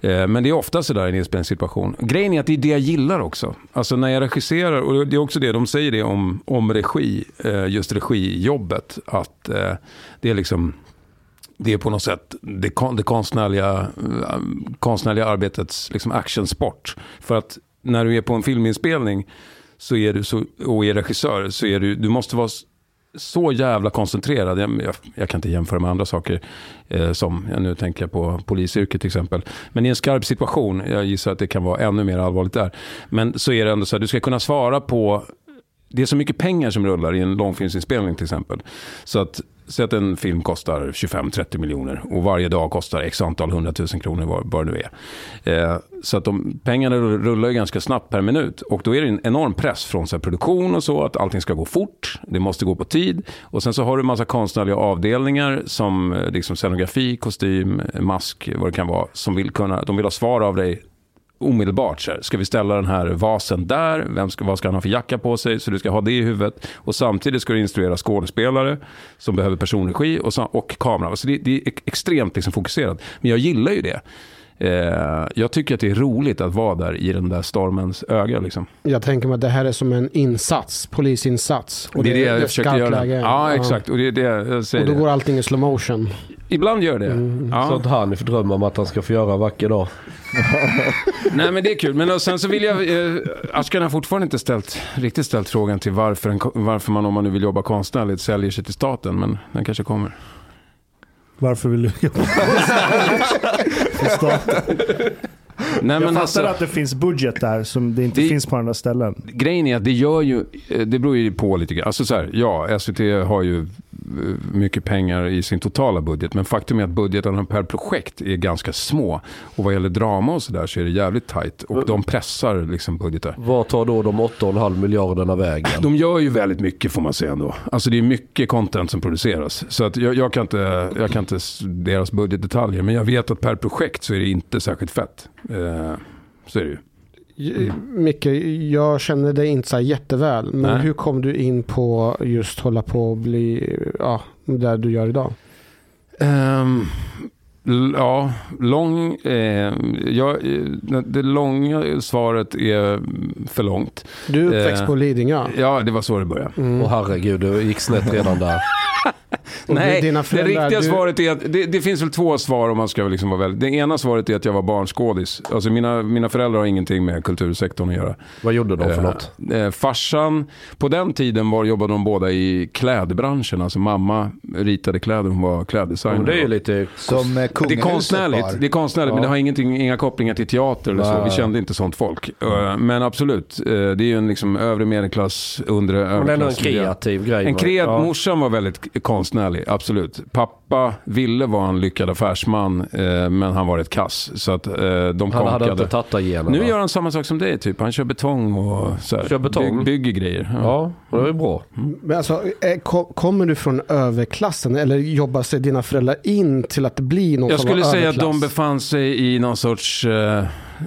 Eh, Men det är ofta sådär i en inspelningssituation. Grejen är att det är det jag gillar också. Alltså när jag regisserar, och det är också det de säger det om, om regi, eh, Eh, just regijobbet. Att eh, det är liksom det är på något sätt det, kon, det konstnärliga, eh, konstnärliga arbetets liksom actionsport. För att när du är på en filminspelning så är du så, och är regissör så är du, du måste vara så jävla koncentrerad. Jag, jag, jag kan inte jämföra med andra saker. Eh, som, nu tänker jag på polisyrket till exempel. Men i en skarp situation, jag gissar att det kan vara ännu mer allvarligt där. Men så är det ändå så att du ska kunna svara på det är så mycket pengar som rullar i en långfilmsinspelning till exempel. Så att, så att en film kostar 25-30 miljoner och varje dag kostar x antal hundratusen kronor vad, vad det nu är. Eh, så att de, pengarna rullar ju ganska snabbt per minut och då är det en enorm press från så här, produktion och så att allting ska gå fort, det måste gå på tid och sen så har du en massa konstnärliga avdelningar som eh, liksom scenografi, kostym, eh, mask, vad det kan vara, som vill kunna, de vill ha svar av dig omedelbart. Så här, ska vi ställa den här vasen där? Vem ska, vad ska han ha för jacka på sig? Så du ska ha det i huvudet. Och samtidigt ska du instruera skådespelare som behöver personregi och, och kamera. Så det, det är ex- extremt liksom fokuserat. Men jag gillar ju det. Eh, jag tycker att det är roligt att vara där i den där stormens öga. Liksom. Jag tänker mig att det här är som en insats, polisinsats. Och det är det jag försöker göra. Ja, exakt. Och det är det jag säger. Och då det. går allting i slow motion. Ibland gör det. Ja. Så att han får drömma om att han ska få göra en vacker dag. Nej men det är kul. Men sen så vill jag, eh, Ashkan har fortfarande inte ställt, riktigt ställt frågan till varför, en, varför man om man nu vill jobba konstnärligt säljer sig till staten. Men den kanske kommer. Varför vill du jobba för staten? Nej, Jag men fattar alltså, att det finns budget där som det inte Det- finns på andra ställen. grejen är att det gör ju, eh, det beror ju på lite grann. Alltså så här, ja, SVT har ju mycket pengar i sin totala budget. Men faktum är att budgetarna per projekt är ganska små. Och vad gäller drama och sådär så är det jävligt tajt. Och de pressar liksom budgetar. Vad tar då de 8,5 miljarderna vägen? De gör ju väldigt mycket får man säga ändå. Alltså det är mycket content som produceras. Så att jag, jag, kan inte, jag kan inte deras budgetdetaljer. Men jag vet att per projekt så är det inte särskilt fett. Eh, så är det ju. J- Micke, jag känner dig inte så jätteväl. Men Nej. hur kom du in på just hålla på och bli, ja, där du gör idag? L- ja, lång... Eh, ja, eh, det långa svaret är för långt. Du är uppväxt Eh, på Lidingö. Ja, det var så det började. Mm. Åh herregud, det gick snett redan där. Och Nej, det riktiga du- svaret är att det, det finns väl två svar om man ska liksom vara väldigt... Det ena svaret är att jag var barnskådis. Alltså mina, mina föräldrar har ingenting med kultursektorn att göra. Vad gjorde de för Eh, något? Eh, farsan, på den tiden var, jobbade de båda i klädbranschen. Alltså mamma ritade kläder, hon var kläddesigner. Men det är ju lite... Som eh, Det är konstnärligt, var. det är konstnärligt men Ja. det har ingenting, inga kopplingar till teater eller så. Vi kände inte sånt folk. Eh, Men absolut, eh, det är ju en liksom övre medelklass, undre Men ändå en överklass. kreativ grej. En va? kreat, Ja. Morsan var väldigt konstnärlig, absolut. Pappa ville vara en lyckad affärsman, eh, men han var ett kass. Så att de Han hade inte konkade. tattagenerna. Nu gör han samma sak som dig, typ. Han kör betong och så här, Kör betong? By, bygger grejer. Ja. Ja, det är bra. Men alltså, ko- kommer du från överklassen eller jobbar sig dina föräldrar in till att bli någon Jag skulle säga att de överklass? befann sig i någon sorts eh,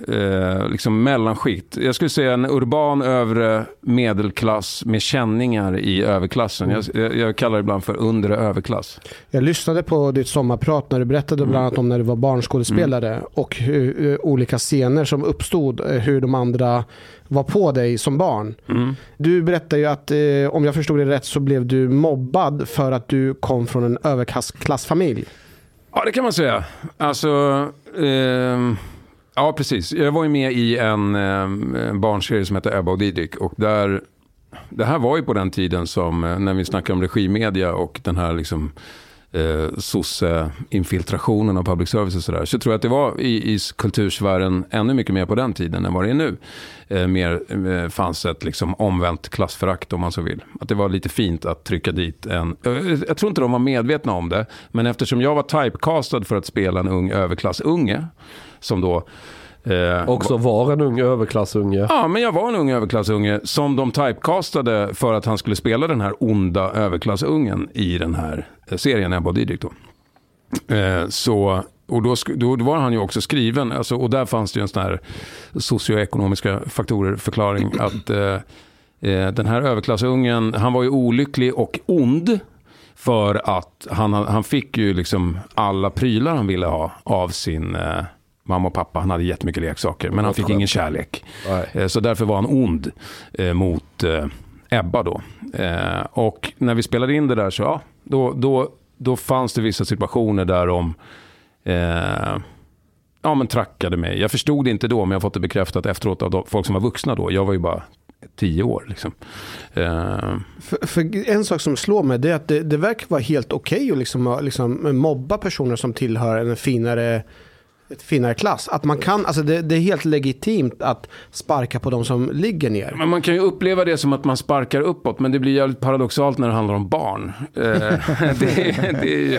eh, liksom mellanskikt. Jag skulle säga en urban övre medelklass med känningar i överklassen. Jag, jag, jag kallar det ibland för undre överklass. Jag lyssnade på ditt sommarprat när du berättade Mm. bland annat om när du var barnskådespelare och hur, olika scener som uppstod, eh, hur de andra var på dig som barn. Mm. Du berättade ju att, eh, om jag förstod det rätt, så blev du mobbad för att du kom från en överklassfamilj. Ja, det kan man säga. Alltså, eh, ja precis. Jag var ju med i en, ehm, en barnserie som heter Ebba och Didrik. Och där, det här var ju på den tiden som, eh, när vi snackade om regimedia och den här liksom eh, sosse-infiltrationen av public service och sådär. Så tror jag att det var i, i kultursfären ännu mycket mer på den tiden än vad det är nu. Eh, mer eh, fanns ett liksom omvänt klassförakt om man så vill. Att det var lite fint att trycka dit en... eh, Jag tror inte de var medvetna om det. Men eftersom jag var typecastad för att spela en ung överklassunge. Som då... Eh, Också var en ung överklassunge. Ja, men jag var en ung överklassunge som de typecastade för att han skulle spela den här onda överklassungen i den här eh, serien Ebba och Didrik då. Eh, så, och då, då var han ju också skriven, alltså, och där fanns det ju en sån här socioekonomiska faktorer förklaring att eh, eh, den här överklassungen, han var ju olycklig och ond för att han, han fick ju liksom alla prylar han ville ha av sin eh, mamma och pappa. Han hade jättemycket leksaker, men han fick ingen kärlek. Nej. Eh, Så därför var han ond eh, mot eh, Ebba då. Och när vi spelade in det där så, ja, då, då, då fanns det vissa situationer där de eh, ja, men trackade mig. Jag förstod det inte då, men jag har fått det bekräftat efteråt av de, folk som var vuxna då. Jag var ju bara tio år. Liksom. Eh, För, för en sak som slår mig det är att det, det verkar vara helt okej att liksom, liksom mobba personer som tillhör en finare, ett finare klass. Att man kan, alltså det, det är helt legitimt att sparka på de som ligger ner. Men man kan ju uppleva det som att man sparkar uppåt, men det blir jävligt paradoxalt när det handlar om barn. Eh, det, det är ju,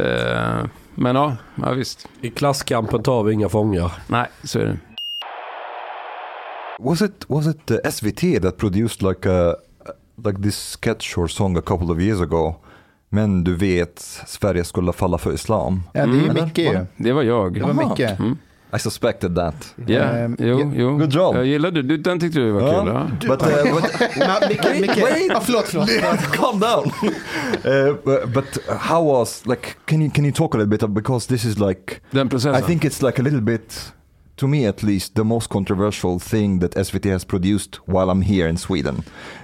eh, men ja, ja, visst. I klasskampen tar vi inga fångar. Nej, så är det. Was it was it uh, SVT that produced like a like this sketch or song a couple of years ago? Men du vet, Sverige skulle falla för islam. Ja, det är Mm. Micke ju. Det var jag. Det var Aha. Micke. I suspected that. Ja, Ehm, jo, jo. good job. Jag gillade du, den tyckte du var Ja. kul. Ja. But, uh, but Men, Micke, Micke, ja, förlåt, förlåt. calm down. uh, but, how was like? Can you can you talk a little bit because this is like Den processen. I think it's like a little bit, to me at least, the most controversial thing that SVT has produced while I'm here in Sweden.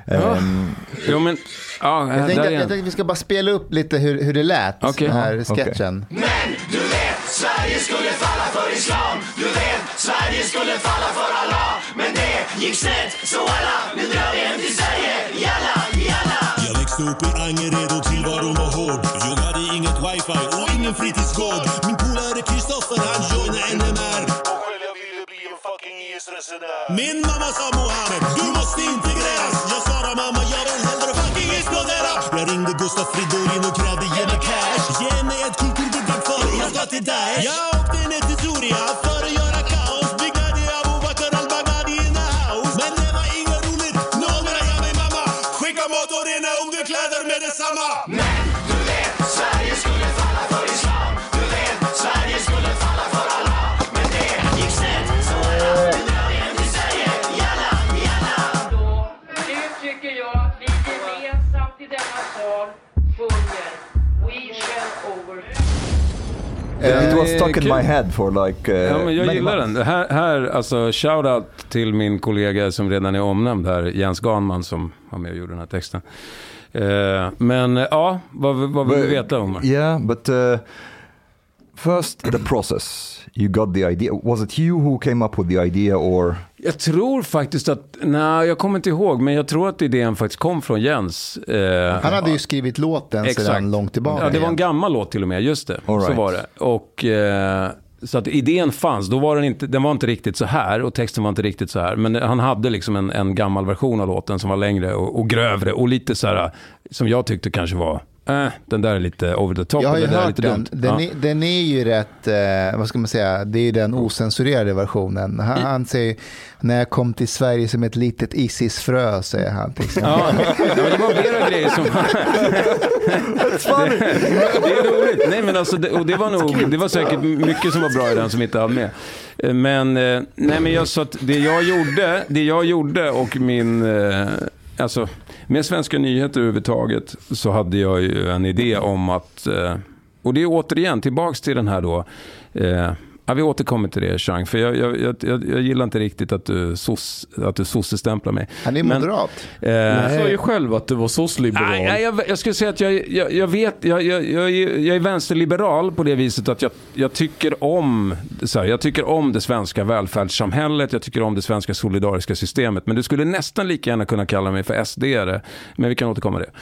Um, Jo, men, ja, Jag tänkte, jag tänkte vi ska bara spela upp lite hur, hur det lät, Okej. den här Ja, okej. sketchen. Du vet, Sverige skulle falla för islam Du vet, Sverige skulle falla för Allah Men det gick snett, så alla, nu drar vi hem till Sverige Jalla, jalla Jag växte upp i Angered och tillvaron var hård. Jag hade inget wifi och ingen fritidsgård. Min polare Kristoffer han joinade NMR. Min mamma sa Mohammed, du måste integreras. Jag svarade mamma, jag vill hellre fucking explodera. Jag ringde Gustaf Fridolin och krävde ge mig cash. Ge mig ett kulturbidrag för jag ska till Daesh. Jag åkte ner till Soria it was Eh, stuck in my head for like uh, Ja, men jag many gillar months. den. Här, här alltså, shout-out till min kollega som redan är omnämnd här, Jens Ganman, som var med och gjorde den här texten. Eh, men eh, ja, vad, vad vill du veta Omar? Yeah, but uh, first the process. You got the idea. Was it you who came up with the idea, or Jag tror faktiskt att, nej jag kommer inte ihåg, men jag tror att idén faktiskt kom från Jens. Eh, Han hade ju skrivit låten Exakt. sedan långt tillbaka. Ja, det var en gammal låt till och med, just det. All Så right. var det. Och, eh, så att idén fanns, då var den inte, den var inte riktigt så här och texten var inte riktigt så här. Men han hade liksom en, en gammal version av låten som var längre och, och grövre och lite så här, som jag tyckte kanske var, eh, den där är lite over the top. Jag har ju är hört den. Den, Ja. är, den är ju rätt, eh, vad ska man säga, det är ju den osensurerade versionen. Han, han säger, när jag kom till Sverige som ett litet Isis-frö, säger han exempel. Ja, det var flera grejer som... det, det är roligt. Nej, men alltså, det, och det var nog, det var säkert mycket som var bra i den som inte hann med. Eh, Men, eh, nej, men jag sa att det jag gjorde, det jag gjorde och min, alltså med Svenska nyheter överhuvudtaget så hade jag ju en idé om att, eh, och det är återigen tillbaks till den här då, eh, Ja, vi återkommer till det, Chang. För jag, jag, jag, jag, gillar inte riktigt att du, sos, att du sossestämplar mig. Han är Men- moderat. Eh, Du sa ju själv att du var soc-liberal. Nej, nej, jag, jag skulle säga att jag, jag, jag vet, jag, jag, jag, är- jag är vänsterliberal på det viset att jag, jag, tycker om, så här, jag tycker om det svenska välfärdssamhället, jag tycker om det svenska solidariska systemet. Men du skulle nästan lika gärna kunna kalla mig för SD-are. Men vi kan återkomma till det.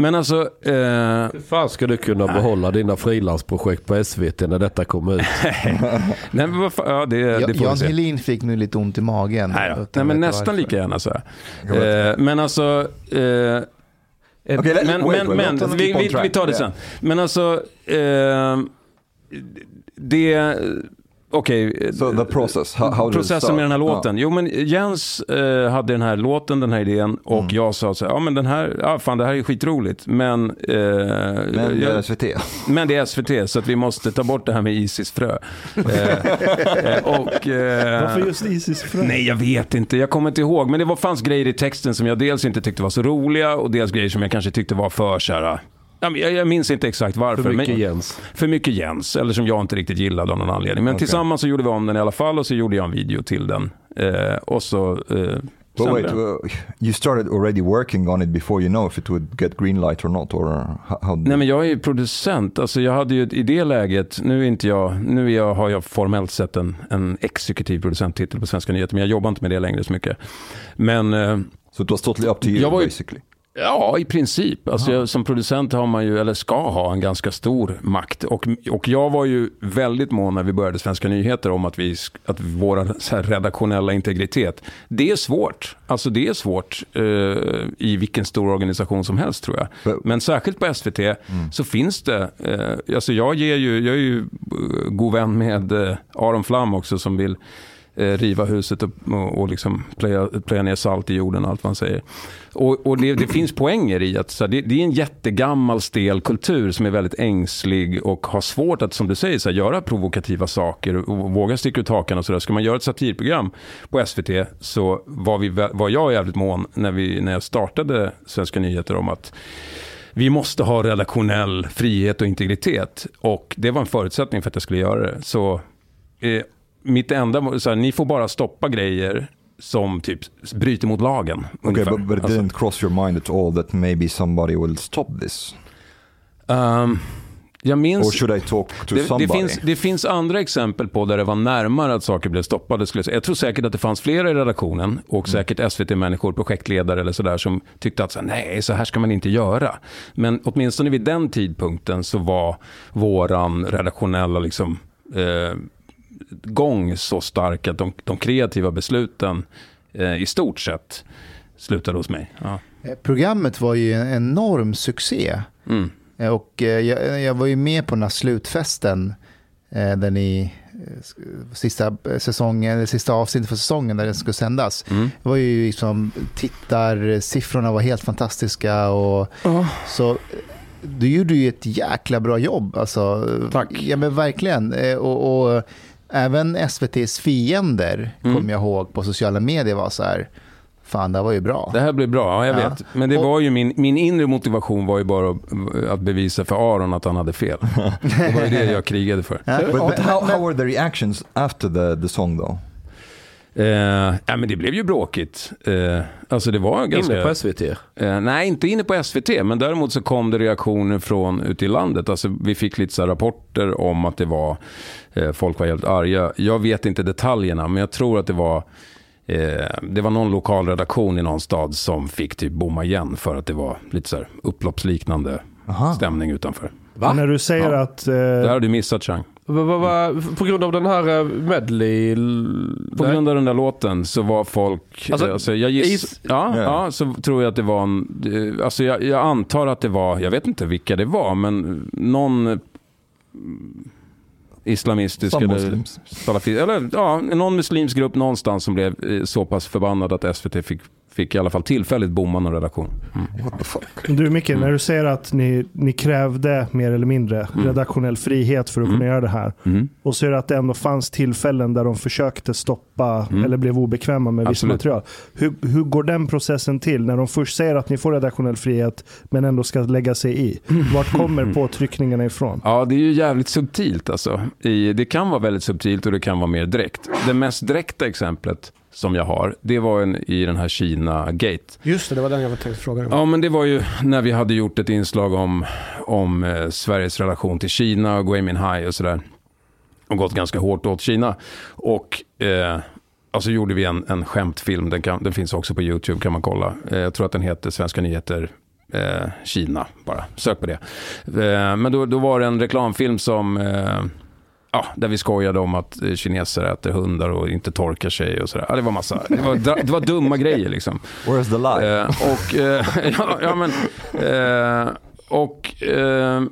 Men alltså, eh, Hur fan ska du kunna behålla dina frilansprojekt på SVT när detta kommer ut? nej, men vad fan, ja, det, det får Jan. Helin fick nu lite ont i magen. Nej, nej men nästan varför. lika gärna så här. Eh, men alltså... Eh, Okay, men wait, men, wait, men let's vi, vi, vi tar det Yeah. sen. Men alltså... Eh, det... Okej. So the process, how, Processen med den här Ja. låten. Jo men Jens eh, hade den här låten, den här idén och Mm. jag sa så här, ja men den här, ja fan det här är skitroligt. Men, eh, Men jag, eh, SVT. men det är SVT så att vi måste ta bort det här med Isis-frö. Eh, eh, och, eh, Varför just Isis frö? Nej, jag vet inte. Jag kommer inte ihåg. Men det var, fanns grejer i texten som jag dels inte tyckte var så roliga och dels grejer som jag kanske tyckte var för så här. Jag, minns inte exakt varför. För mycket men, Jens. För mycket Jens, eller som jag inte riktigt gillade av någon anledning. Men Okej. tillsammans så gjorde vi om den i alla fall och så gjorde jag en video till den. Eh, och så... Eh, But wait, you started already working on it before you know if it would get green light or not, or how? Nej men jag är ju producent, alltså jag hade ju i det läget, nu är inte jag, nu är jag, har jag formellt sett en, en exekutiv producenttitel på Svenska nyheter, men jag jobbar inte med det längre så mycket. Men eh, so it was totally up to you Jag var ju- basically. Ja, i princip. Alltså, jag, som producent har man ju, eller ska ha, en ganska stor makt. Och, och jag var ju väldigt mån när vi började Svenska nyheter om att, vi, att vår här, redaktionella integritet, det är svårt. Alltså det är svårt eh, i vilken stor organisation som helst tror jag. Men särskilt på SVT så finns det, eh, alltså jag, ger ju, jag är ju eh, god vän med eh, Aron Flam också som vill Eh, riva huset och, och, och liksom plöja, plöja ner salt i jorden och allt vad han säger. Och, och det, det finns poänger i att så här, det, det är en jättegammal stel kultur som är väldigt ängslig och har svårt att, som du säger, så här, göra provokativa saker och våga sticka ut hakan och sådär. Ska man göra ett satirprogram på SVT så var, vi, var jag jävligt mån när, vi, när jag startade Svenska nyheter om att vi måste ha redaktionell frihet och integritet. Och det var en förutsättning för att jag skulle göra det. Så eh, mitt enda, så här, ni får bara stoppa grejer som typ bryter mot lagen. Okay, but, but it Alltså, didn't cross your mind at all that maybe somebody will stop this? ehm, jag Or minns... should I talk to Det, somebody? det, finns, det finns andra exempel på där det var närmare att saker blev stoppade. Skulle jag, säga. jag tror säkert att det fanns flera i redaktionen och säkert SVT-människor, projektledare eller sådär som tyckte att så, här, nej, så här ska man inte göra. Men åtminstone vid den tidpunkten så var våran redaktionella liksom, eh, gång så stark att de, de kreativa besluten eh, i stort sett slutade hos mig. Ja. Eh, Programmet var ju en enorm succé. Mm. Eh, Och eh, jag, jag var ju med på den här slutfesten eh, där ni, sista säsongen, sista avsnittet för säsongen där den skulle sändas. Mm. Det var ju liksom, tittarsiffrorna var helt fantastiska och så eh, du gjorde ju ett jäkla bra jobb. Alltså, Tack. Ja men verkligen. Och, och även SVTs fiender, Mm. kommer jag ihåg, på sociala medier var så här, fan det här var ju bra. Det här blir bra, ja, jag Ja. vet. Men det Och- var ju min, min inre motivation var ju bara att, bevisa för Aron att han hade fel. Det var ju det jag krigade för. Ja. But, but how, how were the reactions after the, the song though? Eh, ja, men det blev ju bråkigt. Eh, alltså det var ganska... Inne på SVT. Eh, nej, inte inne på SVT, men däremot så kom det reaktioner från ute i landet. Alltså, vi fick lite så här rapporter om att det var, eh, folk var helt arga. Jag vet inte detaljerna, men jag tror att det var, eh, det var någon lokal redaktion i någon stad som fick typ bomma igen för att det var lite så här upploppsliknande Aha. stämning utanför. Och när du säger Ja. att... Eh, Det här har du missat, Chang. Va, va, va, på grund av den här eh, medley... På Nej. grund av den där låten så var folk... Alltså, Alltså, jag giss, is- ja, Ja. ja, så tror jag att det var en... eh, Alltså jag, jag antar att det var, jag vet inte vilka det var, men någon eh, islamistisk eller, Muslims. salafi, eller ja, någon muslimsk grupp någonstans som blev eh, så pass förbannad att SVT fick, fick i alla fall tillfälligt bomma någon redaktion. What the fuck? Du Micke, när du säger att ni, ni krävde mer eller mindre redaktionell frihet för att kunna göra det här. Mm. Och så är det att det ändå fanns tillfällen där de försökte stoppa Mm. eller blev obekväma med visst Absolut. material. Hur, hur går den processen till när de först säger att ni får redaktionell frihet men ändå ska lägga sig i? Vart kommer påtryckningarna ifrån? Ja, det är ju jävligt subtilt alltså. I, det kan vara väldigt subtilt och det kan vara mer direkt. Det mest direkta exemplet som jag har, det var en, i den här Kina-gate. Just det, det var den jag tänkte fråga dig om. Ja, men det var ju när vi hade gjort ett inslag om, om eh, Sveriges relation till Kina och Gui Minhai och sådär. Och gått ganska hårt åt Kina. Och eh, alltså gjorde vi en, en skämtfilm, den, kan, den finns också på YouTube kan man kolla. Eh, jag tror att den heter Svenska nyheter eh, Kina, bara sök på det. Eh, men då, då var det en reklamfilm som eh, Ja, där vi skojade om att eh, kineser äter hundar och inte torkar sig och sådär. Ja, det var massa, det var, det var dumma grejer liksom. Where's the lie? Eh, och, eh, ja, ja, men, eh, och, eh,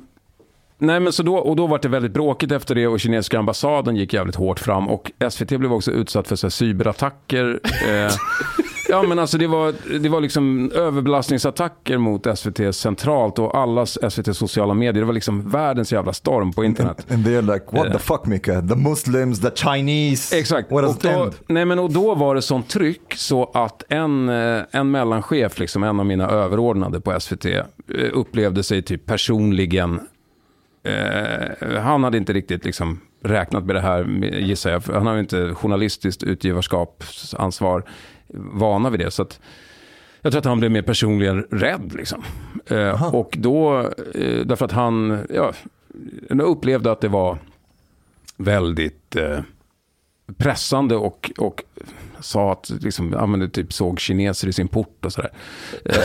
nej, men så då, och då var det väldigt bråkigt efter det och kinesiska ambassaden gick jävligt hårt fram och SVT blev också utsatt för så här, cyberattacker. Ja, men alltså det var, det var liksom överbelastningsattacker mot SVT centralt och allas SVT sociala medier. Det var liksom världens jävla storm på internet. And they're like, what the fuck Mika? The Muslims, the Chinese. Exakt. What Och då, nej, men och då var det sånt tryck så att en, eh, en mellanchef, liksom, en av mina överordnade på SVT, eh, upplevde sig typ personligen... Eh, han hade inte riktigt liksom, räknat med det här, gissar jag. Han har ju inte journalistiskt utgivarskapsansvar, vana vid det. Så att, jag tror att han blev mer personligen rädd. Liksom. Eh, och då, eh, därför att han ja, upplevde att det var väldigt eh, pressande och, och sa att liksom, ja, men det typ såg kineser i sin port och sådär. Eh,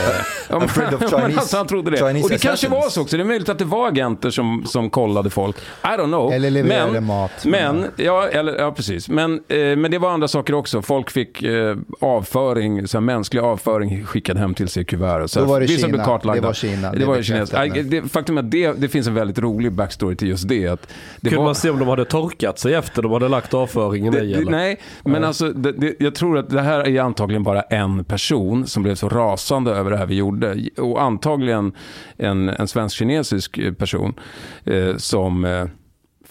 ja, men- Afraid of men Chinese- alltså, han trodde det. Chinese och det kanske var så också. Det är möjligt att det var agenter som, som kollade folk. I don't know. Eller levererade men, mat. Men, ja, eller, ja precis. Men, eh, men det var andra saker också. Folk fick eh, avföring, så här, mänsklig avföring skickad hem till sig i kuvert. och Så Då var det vissa blev Kina. kartlagda. Det var Kina. Det, Det var det, faktum är att det, det finns en väldigt rolig backstory till just det. Att det Kunde var, man se om de hade torkat sig efter de hade lagt avföringen det, i eller? nej, men alltså, det, det, jag tror att det här är antagligen bara en person som blev så rasande över det här vi gjorde. Och antagligen en, en svensk-kinesisk person eh, som... Eh,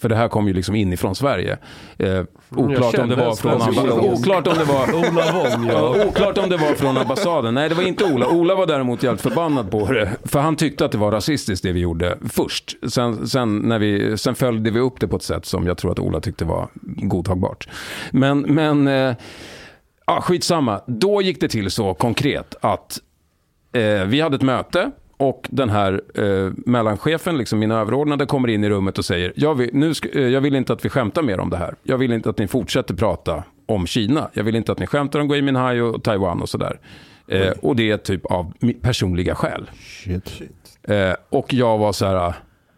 för det här kom ju liksom inifrån Sverige. Eh, oklart, om det var från oklart om det var... Ola Wong ja. Ja, oklart om det var från ambassaden. Nej, det var inte Ola. Ola var däremot jävligt förbannad på det. För han tyckte att det var rasistiskt det vi gjorde först. Sen, sen, när vi, sen följde vi upp det på ett sätt som jag tror att Ola tyckte var godtagbart. Men, men eh, ja, skitsamma. Då gick det till så konkret att eh, vi hade ett möte och den här eh, mellanchefen, liksom mina överordnade, kommer in i rummet och säger jag vill, nu ska, eh, jag vill inte att vi skämtar mer om det här. Jag vill inte att ni fortsätter prata om Kina. Jag vill inte att ni skämtar om Gui Minhai och Taiwan och sådär. Eh, och det är typ av personliga skäl. Eh, och jag var så här,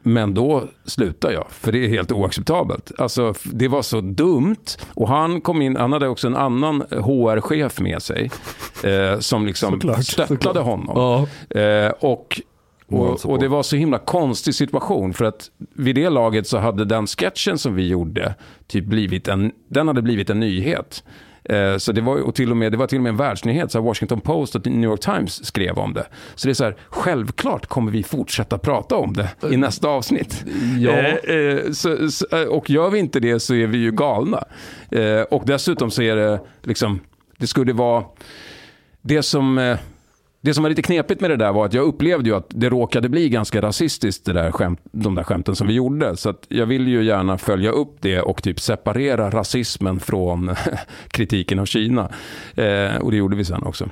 men då slutar jag, för det är helt oacceptabelt. Alltså, det var så dumt. Och han kom in, han hade också en annan HR-chef med sig, eh, som liksom Såklart, stöttade såklart. honom. ja. Eh, och, och, och det var så himla konstig situation, för att vid det laget så hade den sketchen som vi gjorde, typ blivit en, den hade blivit en nyhet. Eh, Så det var, och till och med, det var till och med en världsnyhet. Så Washington Post och New York Times skrev om det. Så det är så här, självklart kommer vi fortsätta prata om det i nästa avsnitt. Ja. Eh, eh, så, så, eh, och gör vi inte det så är vi ju galna. Eh, Och dessutom så är det liksom, det skulle vara, det som... det som var lite knepigt med det där var att jag upplevde ju att det råkade bli ganska rasistiskt, det där skämt, de där skämten som vi gjorde. Så att jag vill ju gärna följa upp det och typ separera rasismen från kritiken av Kina. Eh, och det gjorde vi sen också.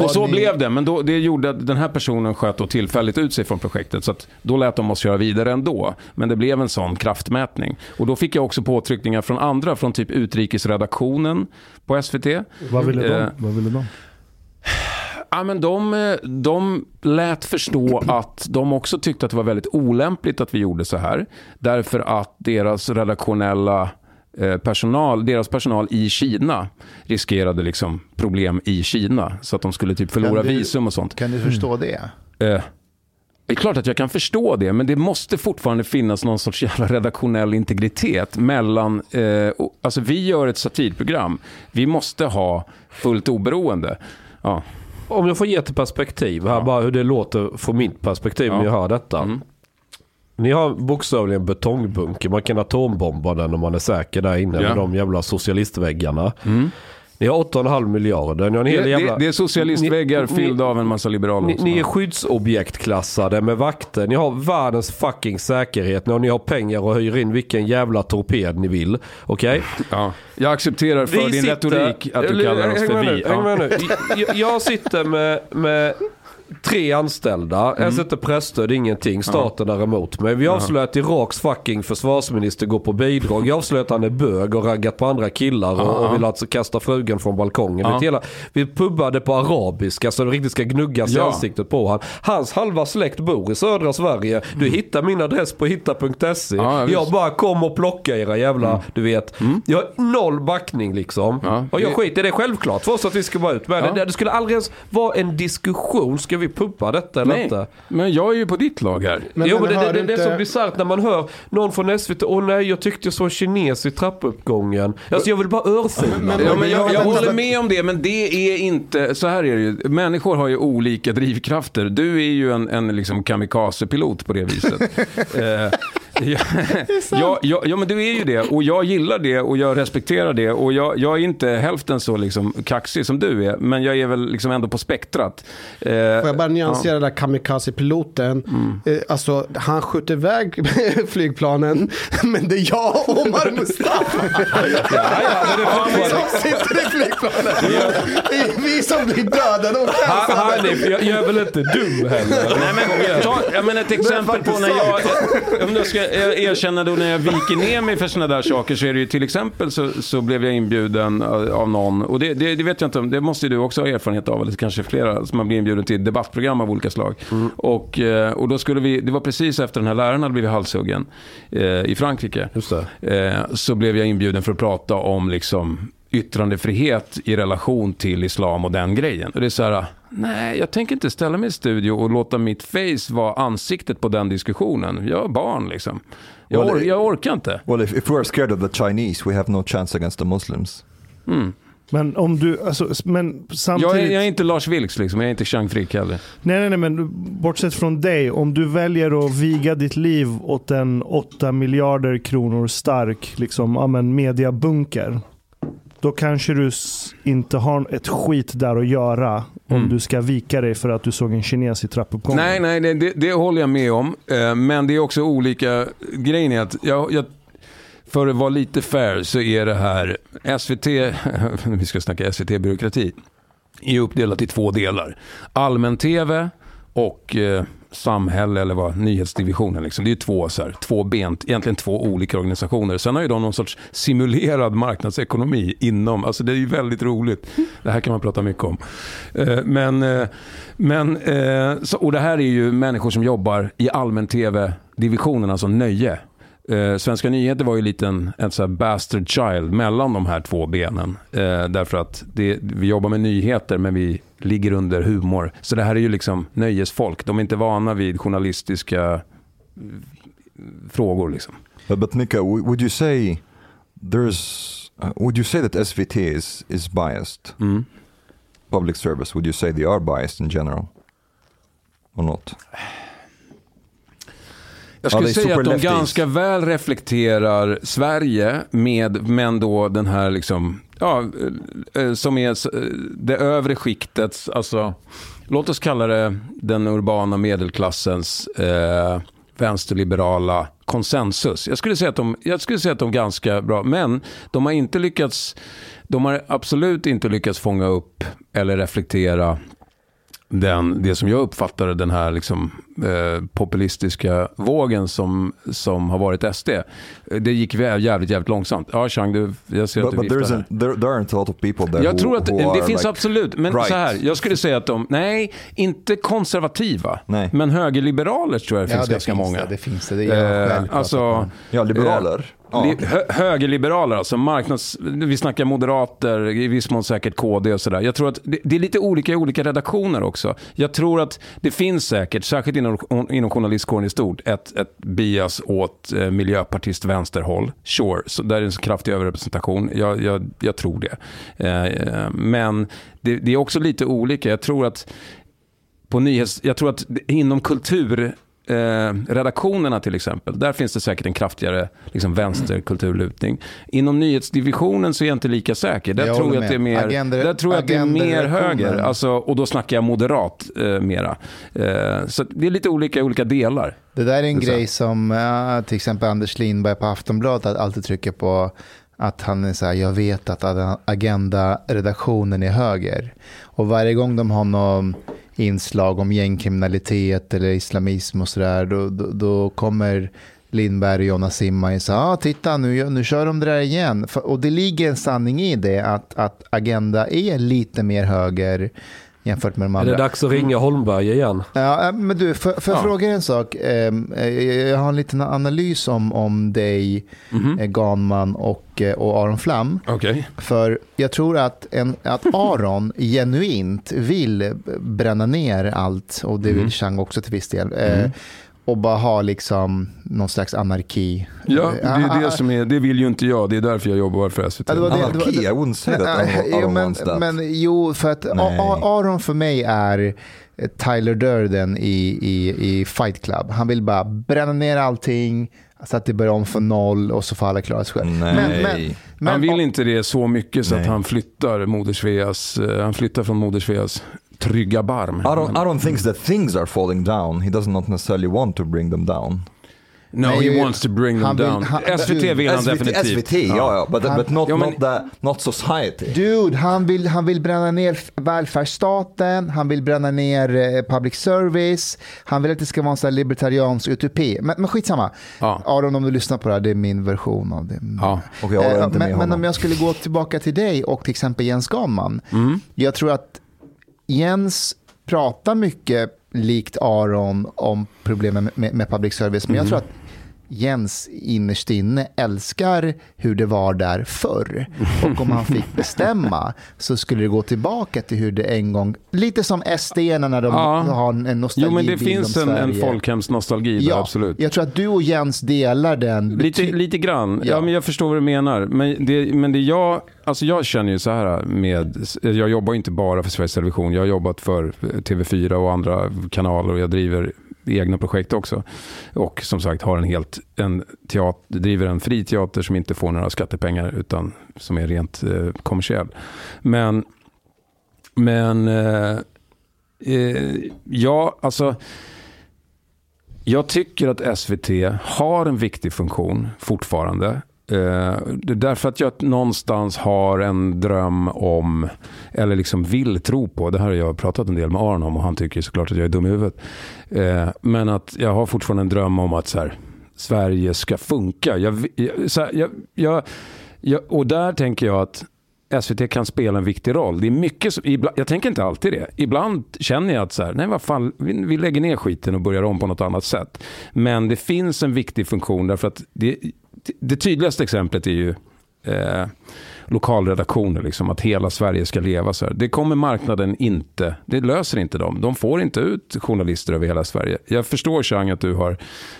och så ni- blev det, men då, det gjorde att den här personen sköt då tillfälligt ut sig från projektet. Så att då lät de oss köra vidare ändå. Men det blev en sån kraftmätning. Och då fick jag också påtryckningar från andra, från typ utrikesredaktionen på SVT. Vad ville de? Eh, Vad ville de? Ja, men de, de lät förstå att de också tyckte att det var väldigt olämpligt att vi gjorde så här. Därför att deras redaktionella eh, personal, deras personal i Kina riskerade liksom problem i Kina. Så att de skulle typ förlora du- visum och sånt. Kan du förstå det? Eh, det är klart att jag kan förstå det, men det måste fortfarande finnas någon sorts jävla redaktionell integritet mellan... Eh, och, alltså vi gör ett satirprogram. Vi måste ha fullt oberoende. Ja. Om jag får ge ett perspektiv här, bara hur det låter från mitt perspektiv när jag hör detta. Mm. Ni har bokstavligen betongbunker. Man kan atombomba den om man är säker där inne Ja. med de jävla socialistväggarna. Mm. Ni har 8,5 miljarder. Ni har en Det, hel jävla... det, det är socialistväggar Ni- fyllda ni- av en massa liberaler. Ni, ni är skyddsobjektklassade med vakter. Ni har världens fucking säkerhet. Och ni har pengar och hyr in vilken jävla torped ni vill. Okej? ja. Jag accepterar för Vi din sitter- retorik att du kallar oss för vi. Ja. jag sitter med, med tre anställda. Mm. Jag sätter pressstöd, ingenting. Staten är emot mig. Vi avslöjar att Iraks fucking försvarsminister går på bidrag. Jag avslöjar att han är bög och raggat på andra killar och, och vill alltså kasta frugan från balkongen. Ja. Hela, vi pubbade på arabiska så det riktigt ska gnuggas i Ja. ansiktet på han. Hans halva släkt bor i södra Sverige. Du hittar min adress på hitta.se. Mm. Ja, visst. jag bara kom och plocka era jävla, du vet. Jag har noll backning liksom. Och jag skiter i det självklart för oss att vi ska vara ut med det. Det skulle aldrig ens vara en diskussion. Ska vi puppa detta eller Nej, inte? men jag är ju på ditt lag här. Men, jo, men men det, det, det, det är inte- så bisarrt när man hör någon från SVT. Åh nej, jag tyckte jag såg en kines i trappuppgången. Alltså jag vill bara örfila. Men- Ja, men jag, jag håller med om det, men det är inte, så här är det ju. Människor har ju olika drivkrafter. Du är ju en, en liksom kamikaze-pilot på det viset. eh, ja, ja, ja, ja, men du är ju det. Och jag gillar det och jag respekterar det. Och jag, jag är inte hälften så liksom kaxig som du är, men jag är väl liksom ändå på spektrat. Eh, Får jag bara nyansera den där kamikaze-piloten. Eh, alltså, han skjuter iväg flygplanen, men det är jag och Omar Mustafa som sitter i flygplanet. Det är vi som blir dödade och. Hanif, jag, jag är väl inte dum heller. Nej, men, ta, ja, men ett exempel på när jag, om jag ska erkänna då när jag viker ner mig för sådana där saker så är det ju till exempel så, så blev jag inbjuden av av någon och det, det, det vet jag inte om, det måste ju du också ha erfarenhet av eller kanske flera som man blir inbjuden till debattprogram av olika slag. Och, eh, och då skulle vi, det var precis efter den här läraren hade blivit halshuggen eh, i Frankrike. Eh, så blev jag inbjuden för att prata om liksom yttrandefrihet i relation till islam och den grejen. Och det är så här, nej, jag tänker inte ställa mig i studio och låta mitt face vara ansiktet på den diskussionen. Jag är barn liksom. Jag, Well, or- jag orkar inte. Well, if, if we are scared of the Chinese, we have no chance against the Muslims. Men om du, alltså, men Jag samtidigt. är, jag är inte Lars Vilks liksom, jag är inte Chang Frick heller. Nej, nej, nej, men bortsett från dig. Om du väljer att viga ditt liv åt en 8 miljarder kronor stark liksom, ja, mediabunker. Då kanske du inte har ett skit där att göra om Mm. du ska vika dig för att du såg en kines i trappuppgången. Nej, nej, det, det, det håller jag med om. Eh, Men det är också olika. Grejen är att jag, jag, för att vara lite fair så är det här SVT, vi ska snacka SVT-byråkrati, är uppdelat i två delar. Allmän-TV och eh, samhälle eller vad, nyhetsdivisionen. Liksom. Det är ju två, så här, två ben, egentligen två olika organisationer. Sen har ju de någon sorts simulerad marknadsekonomi inom, alltså det är ju väldigt roligt. Det här kan man prata mycket om. Eh, men, eh, men eh, så, och det här är ju människor som jobbar i allmän-tv-divisionen, alltså nöje. Eh, Svenska nyheter var ju lite en, en så bastard child mellan de här två benen. Eh, därför att det, vi jobbar med nyheter men vi ligger under humor. Så det här är ju liksom nöjesfolk. De är inte vana vid journalistiska eh, frågor. Liksom. But, Mika, would you say there's, uh, would you say that SVT is, is biased? Mm. Public service, would you say they are biased in general? Or not? Jag Ja, skulle är säga att de super-lefties. ganska väl reflekterar Sverige med, men då den här liksom, ja, eh, eh, som är eh, det övre skiktets, alltså, låt oss kalla det den urbana medelklassens eh, vänsterliberala konsensus. Jag skulle, säga att de, jag skulle säga att de är ganska bra, men de har inte lyckats, de har absolut inte lyckats fånga upp eller reflektera den, det som jag uppfattade den här liksom, eh, populistiska vågen som, som har varit SD. Eh, Det gick jävligt, jävligt långsamt. Ja, Chang, du, jag ser att But, du but viftar there, there, there aren't a lot of people there Jag who, tror att who det finns like, absolut, men right. så här, jag skulle säga att de, nej, inte konservativa, Nej. men högerliberaler tror jag det Ja, finns det ganska finns många. det. Det finns det. Det är jag Eh, alltså. Ja, liberaler. Ja. li, hö, högerliberaler, alltså marknads... Vi snackar moderater, i viss mån säkert KD och sådär. Jag tror att det, det är lite olika i olika redaktioner också. Jag tror att det finns säkert, särskilt inom, inom journalistkåren i stort, ett, ett bias åt eh, miljöpartist vänsterhåll. Sure, så där är en så kraftig överrepresentation. Jag, jag, jag tror det. Eh, men det, det är också lite olika. Jag tror att på nyhets... Jag tror att inom kultur eh, redaktionerna till exempel, där finns det säkert en kraftigare liksom, vänsterkulturlutning. Inom nyhetsdivisionen så är jag inte lika säker. Där Jag tror jag att det är mer, Agender- där tror jag att det är mer höger. Alltså, och då snackar jag moderat eh, mera. Eh, så det är lite olika i olika delar. Det där är en grej som eh, till exempel Anders Lindberg på Aftonbladet alltid trycker på. Att han är så här, jag vet att Agenda-redaktionen är höger. Och varje gång de har någon inslag om gängkriminalitet eller islamism och sådär, då, då, då kommer Lindberg och Jonna Simma och säger, ah, titta nu, nu kör de det där igen. För, och det ligger en sanning i det, att, att Agenda är lite mer höger jämfört med de Är andra. det dags att ringa Holmberg igen? Ja, äh, men du, får jag Ja. fråga en sak? Ehm, eh, Jag har en liten analys om, om dig, Mhm. eh, Ganman och, eh, och Aron Flam. Okej. För jag tror att, en, att Aron genuint vill bränna ner allt, och det vill Mhm. Chang också till viss del. eh, Och bara ha liksom någon slags anarki. Ja, det är Ah, det som är, det vill ju inte jag. Det är därför jag jobbar för SVT. Ja, det var det- Anarki, I wouldn't say that Nej, Aron, jo, Aron men, men jo, för att Nej. Aron för mig är eh, Tyler Durden i, i, i Fight Club. Han vill bara bränna ner allting så att det börjar om från noll och så får alla klara sig själv. Nej. Men, men, men, han vill inte det så mycket så att Nej. han flyttar Moder Sveas, eh, han flyttar från Moder Sveas trygga barm. Aron, Men- Aron thinks that things are falling down. He does not necessarily want to bring them down. No, Nej, he wants to bring them vill- down. han- SVT vill han SVT, definitivt. SVT, ja, ja, but, Han- but not, Ja, men- not, the, not society. Dude, han vill, han vill bränna ner välfärdsstaten, han vill bränna ner eh, public service, han vill att det ska vara en sån här libertariansk utopi. Men, men skitsamma. Ja. Aron, om du lyssnar på det här, det är min version av det. Ja. Och jag Eh, men, men om jag skulle gå tillbaka till dig och till exempel Jens Ganman. Mm. Jag tror att Jens pratar mycket likt Aron om problemen med, med public service. Men jag tror att Jens innerst inne älskar hur det var där förr. Och om han fick bestämma så skulle det gå tillbaka till hur det en gång... Lite som SD när de Ja. har en nostalgi Jo, men det finns en, en folkhemsnostalgi där, Ja, absolut. jag tror att du och Jens delar den. Lite, lite grann. Ja. Ja. men jag förstår vad du menar. Men det, men det jag, alltså jag känner ju så här med, jag jobbar inte bara för Sveriges Television. Jag har jobbat för TV4 och andra kanaler och jag driver egna projekt också. Och som sagt har en helt, en teater, driver en fri teater som inte får några skattepengar utan som är rent eh, kommersiell. Men, men eh, eh, ja, alltså jag tycker att SVT har en viktig funktion fortfarande. Eh, det är därför att jag någonstans har en dröm om, eller liksom vill tro på, det här har jag pratat en del med Aron om och han tycker såklart att jag är dum i huvudet. Eh, men att jag har fortfarande en dröm om att så här, Sverige ska funka. Jag, så här, jag, jag, jag, och där tänker jag att SVT kan spela en viktig roll. Det är mycket som, ibland, jag tänker inte alltid det. Ibland känner jag att så här, nej vad fan, vi, vi lägger ner skiten och börjar om på något annat sätt. Men det finns en viktig funktion därför att det, det tydligaste exemplet är ju eh, lokalredaktioner, liksom, att hela Sverige ska leva så här. Det kommer marknaden inte, det löser inte dem. De får inte ut journalister över hela Sverige. Jag förstår Chang att du har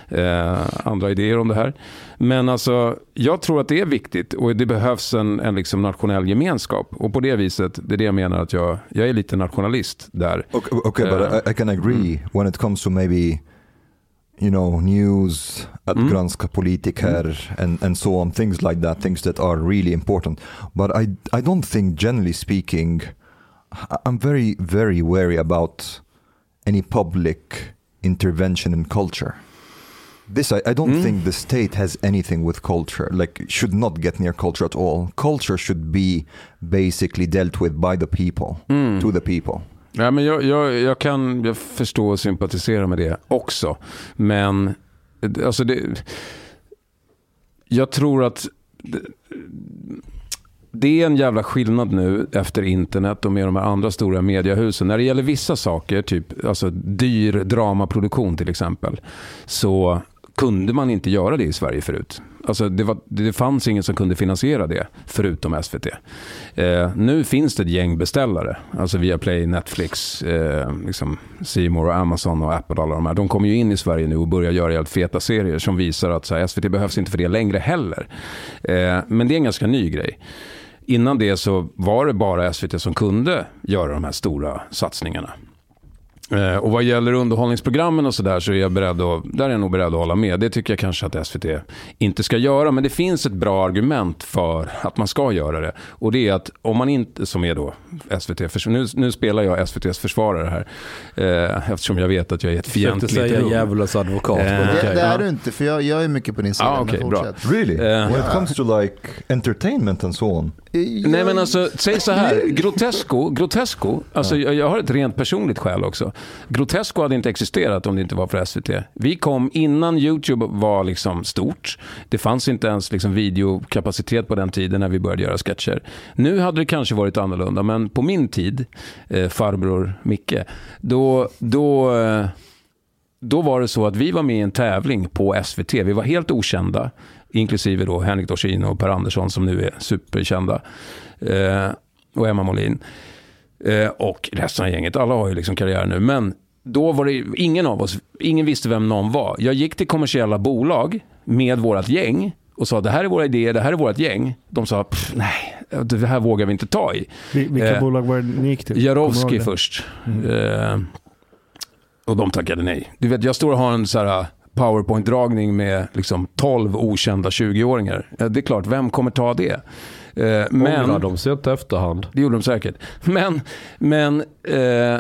eh, andra idéer om det här. Men alltså, jag tror att det är viktigt och det behövs en, en liksom nationell gemenskap. Och på det viset, det är det jag menar att jag, jag är lite nationalist där. Okay, okay but Eh, I, I can agree when it comes to maybe you know news att Mm. granska politiker and, and so on things like that things that are really important but I, I don't think generally speaking I'm very very wary about any public intervention in culture this I, I don't Mm. think the state has anything with culture like should not get near culture at all culture should be basically dealt with by the people Mm. to the people Ja, men jag, jag, jag kan jag förstå och sympatisera med det också. Men eh, alltså det, jag tror att det, det är en jävla skillnad nu efter internet och med de här andra stora mediehusen. När det gäller vissa saker, typ alltså dyr dramaproduktion till exempel, så kunde man inte göra det i Sverige förut. Alltså det, var, det fanns ingen som kunde finansiera det, förutom SVT. Eh, nu finns det ett gäng beställare, alltså via Play, Netflix, eh, liksom C More Amazon och Apple. Alla de, här. de kommer ju in i Sverige nu och börjar göra helt feta serier som visar att så här, SVT behövs inte för det längre heller. Eh, men det är en ganska ny grej. Innan det så var det bara SVT som kunde göra de här stora satsningarna. Eh, Och vad gäller underhållningsprogrammen och sådär så är jag beredd att, där är jag nog beredd att hålla med. Det tycker jag kanske att SVT inte ska göra. Men det finns ett bra argument för att man ska göra det. Och det är att om man inte, som är då SVT, nu, nu spelar jag SVTs försvarare här. Eh, eftersom jag vet att jag är ett fientligt säga rum. djävulens advokat. Eh, men Det, är du inte, för jag, jag är mycket på din sida. Ah, bra. fortsätt. Really? Eh, When it comes to like entertainment and so on. Nej men alltså, säg så här. Grotesco, Grotesco alltså jag, jag har ett rent personligt skäl också. Grotesco hade inte existerat om det inte var för SVT. Vi kom innan YouTube var liksom stort. Det fanns inte ens liksom videokapacitet på den tiden när vi började göra sketcher. Nu hade det kanske varit annorlunda, men på min tid, eh, farbror Micke, då, då, eh, då var det så att vi var med i en tävling på SVT. Vi var helt okända, inklusive då Henrik Dorsin och Per Andersson som nu är superkända. Eh, och Emma Molin. Eh, och resten av gänget. Alla har ju liksom karriär nu. Men då var det ingen av oss, ingen visste vem någon var. Jag gick till kommersiella bolag med vårt gäng och sa det här är våra idéer, det här är vårt gäng. De sa "Pff, nej, det här vågar vi inte ta i. Vil- Vilka Eh, bolag var det ni gick till? Jarowski först. Eh, och de tackade nej. Du vet, jag står och har en så här powerpoint-dragning med liksom 12 okända 20-åringar. Eh, Det är klart, vem kommer ta det? Eh, men, Ångrar de sig inte efterhand? det gjorde de säkert. Men, men, eh,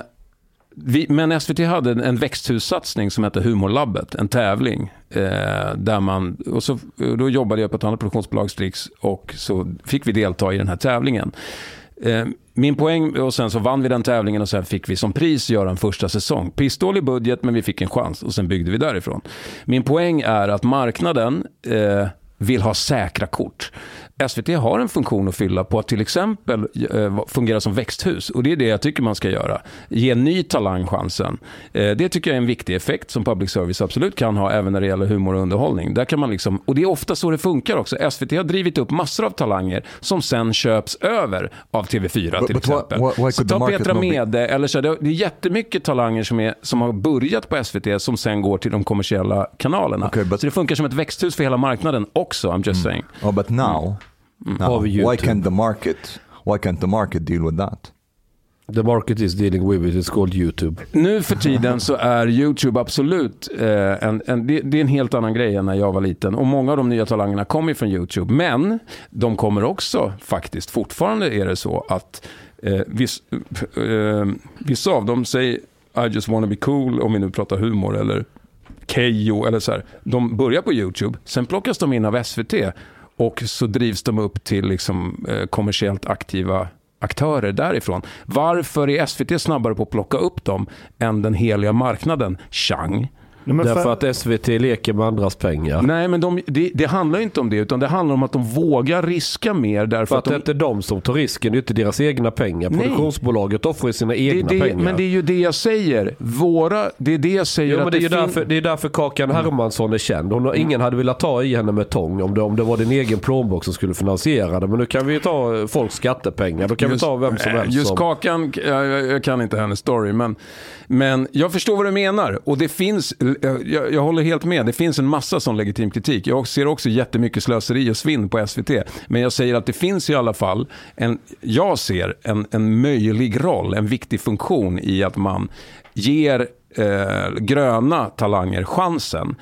vi, men SVT hade en- en växthussatsning som hette Humorlabbet, en tävling. Eh, där man, och så, då jobbade jag på ett annat produktionsbolag, Strix, och så fick vi delta i den här tävlingen. Eh, min poäng, och sen så vann vi den tävlingen och sen fick vi som pris göra en första säsong. Pissdålig budget men vi fick en chans och sen byggde vi därifrån. Min poäng är att marknaden eh, vill ha säkra kort. SVT har en funktion att fylla på att till exempel eh, fungera som växthus och det är det jag tycker man ska göra. Ge ny talang chansen. Eh, det tycker jag är en viktig effekt som public service absolut kan ha även när det gäller humor och underhållning. Där kan man liksom, och det är ofta så det funkar också. SVT har drivit upp massor av talanger som sen köps över av TV4 But- till but why- exempel. why- why så ta Petra Mede, eller så, det är jättemycket talanger som, är, som har börjat på SVT som sen går till de kommersiella kanalerna. Okay, but- Så det funkar som ett växthus för hela marknaden också, I'm just saying. Oh, but now, Now why YouTube? can't the market? Why can't the market deal with that? The market is dealing with it, it's called YouTube. Nu för tiden så är YouTube absolut eh, en, en, det, det är en helt annan grej än när jag var liten. Och många av de nya talangerna kommer från YouTube. Men de kommer också faktiskt, fortfarande är det så att eh, viss, eh, vissa av dem säger I just wanna be cool om vi nu pratar humor eller Kejo eller så här. De börjar på YouTube, sen plockas de in av SVT och så drivs de upp till liksom, eh, kommersiellt aktiva aktörer därifrån. Varför är SVT snabbare på att plocka upp dem än den heliga marknaden? Chang. Nej, Därför för, att SVT leker med andras pengar. Nej, men de, det, det handlar inte om det, utan det handlar om att de vågar riska mer därför För att att det är de... inte de som tar risken, det är inte deras egna pengar. Nej. Produktionsbolaget offrar sina Det, egna det, pengar. men det är ju det jag säger. Våra, det är det jag säger Jo, att men det är ju fin- därför, det är därför Kakan Hermansson är känd. Hon, har- Ingen hade velat ta i henne med tång om det, om det var din egen plånbok som skulle finansiera det. Men nu kan vi ju ta eh, folks skattepengar. Då kan vi ta vem som nej, helst. Just som, Kakan, jag, jag jag kan inte hennes story, men, men jag förstår vad du menar. Och det finns, jag, jag håller helt med, det finns en massa sån legitim kritik. Jag ser också jättemycket slöseri och svinn på SVT. Men jag säger att det finns i alla fall, en, jag ser en, en möjlig roll, en viktig funktion i att man ger eh, gröna talanger chansen.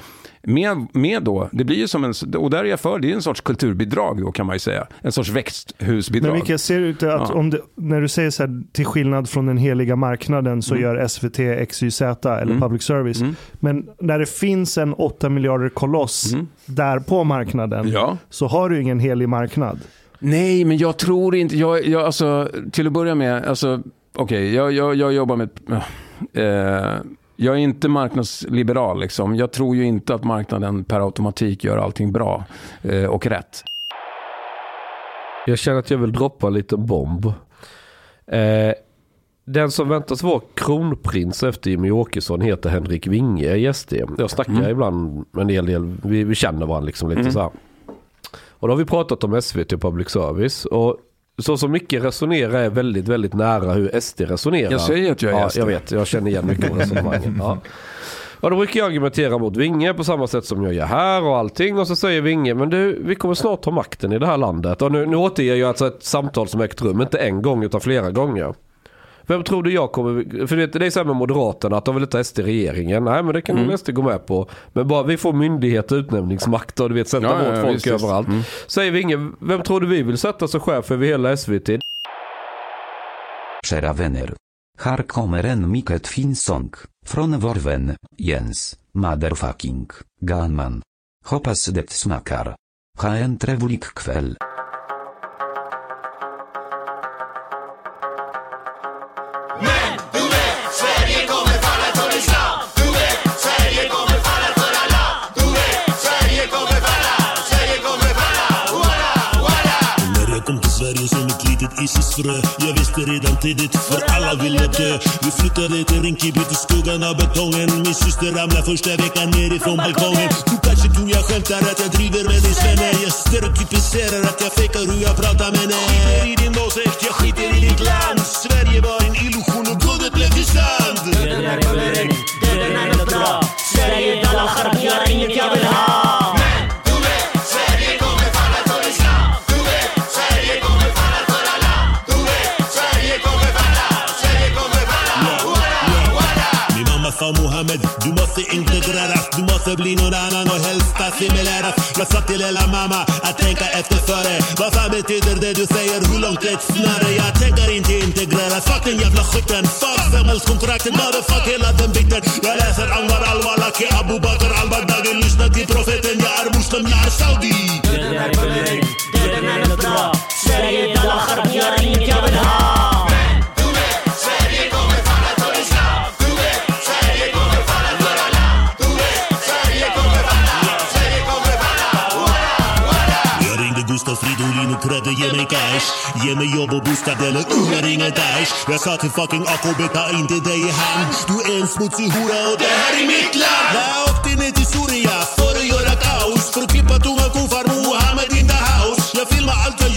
Med, med då, det blir ju som en, och där är jag för, det är en sorts kulturbidrag då kan man ju säga. En sorts växthusbidrag. men Micke, ser inte att Ja. om det, när du säger så här, till skillnad från den heliga marknaden så Mm. gör SVT, XYZ eller Mm. public service. Mm. Men när det finns en 8 miljarder koloss Mm. där på marknaden Ja. så har du ingen helig marknad. Nej, men jag tror inte... Jag, jag, alltså, till att börja med, alltså, okej, jag, jag, jag jobbar med... Eh, jag är inte marknadsliberal. Liksom. Jag tror ju inte att marknaden per automatik gör allting bra eh, och rätt. Jag känner att jag vill droppa en liten bomb. Eh, Den som väntas vara kronprins efter Jimmy Åkesson heter Henrik Winge i SD. Jag snackar Mm. ibland med en hel del, vi, vi känner varandra liksom lite Mm. så här. Och då har vi pratat om SVT och public service. Och så som Micke resonerar är väldigt, väldigt nära hur SD resonerar. Jag säger att jag är ja, SD. jag vet, jag känner igen mycket av resonemangen. Ja. Och då brukar jag argumentera mot Vinge på samma sätt som jag gör här och allting. Och så säger Vinge, men du, vi kommer snart ta makten i det här landet. Och nu, nu återger jag alltså ett samtal som ägt rum, inte en gång utan flera gånger. Vem tror du jag kommer... För det, är så här med Moderaterna, att de vill inte ha SD i regeringen. Nej men det kan Mm. SD gå med på. Men bara vi får myndighet och utnämningsmakt och du vet sätta Ja, vårt ja, folk visst, överallt. Mm. Säger Vinge, vem tror du vi vill sätta som chef över hela SVT? Kära vänner. Här kommer en mycket fin sång, från vår vän, Jens, motherfucking, Ganman. Hoppas det smakar. Ha en trevlig kväll. Sverige som ett litet Isis-frö Jag visste redan tidigt för alla ville dö. Vi flyttade till Rinkeby till skuggan av betongen. Min syster ramlade första veckan nerifrån balkongen. Du kanske tror jag skämtar att jag driver med din svenne. Jag stereotypiserar att jag fejkar hur jag pratar men Jag Skiter i din åsikt, jag skiter i ditt land. Sverige var en illusion och guldet blev till sand. Du Sa Mohammed, du måste integreras Du måste bli någon annan och helst assimileras Jag sa till hela mamma att tänka efter före Vad fan betyder det du säger? Hur långt är ett snöre? Jag tänker inte integreras Fuck den jävla skiten Fuck samhällskontraktet Motherfuck hela den biten Jag läser Anwar al-Walaki Abu Bakr al-Baghdadi Lyssna till profeten Jag är muslim, jag är saudi Du Krävde ge mig cash Ge mig jobb och bostad eller unga ringa Daesh Jag sa till fucking AKB ta inte dig i hand Du är en smutsig hora och det här är mitt land Jag åkte ner till Soria för att göra kaos För att klippa tunga kofar Mohammed in the house Jag filmar allt jag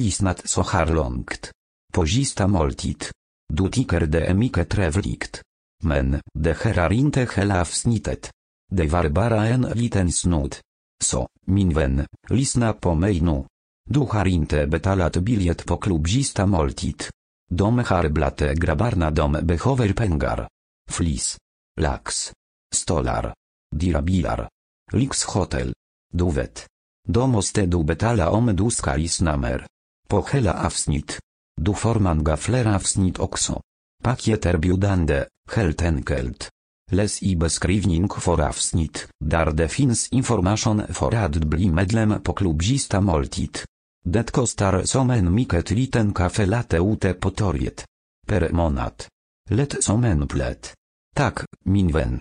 lyssnat så här långt. På sista måltid. Du tycker det är mycket trevligt. Men, det här är inte hela avsnittet. Det var bara en liten snutt. Så, min vän, lyssna på mig nu. Du har inte betalat biljett på klubb sista måltid. De har blate grabbarna de behöver pengar. Flis. Lax. Stolar. Dirabilar. Lyxhotel. Du vet. Då måste du betala om du ska lyssna mer. På hela avsnitt. Du får många fler avsnitt också. Paket erbjudande, helt. Läs i beskrivning för avsnitt, där det finns information för att bli medlem på klubbista måltid. Det kostar som en mycket liten kaffe latte ute på torget. Per månad. Lätt som en. Tak, min vän.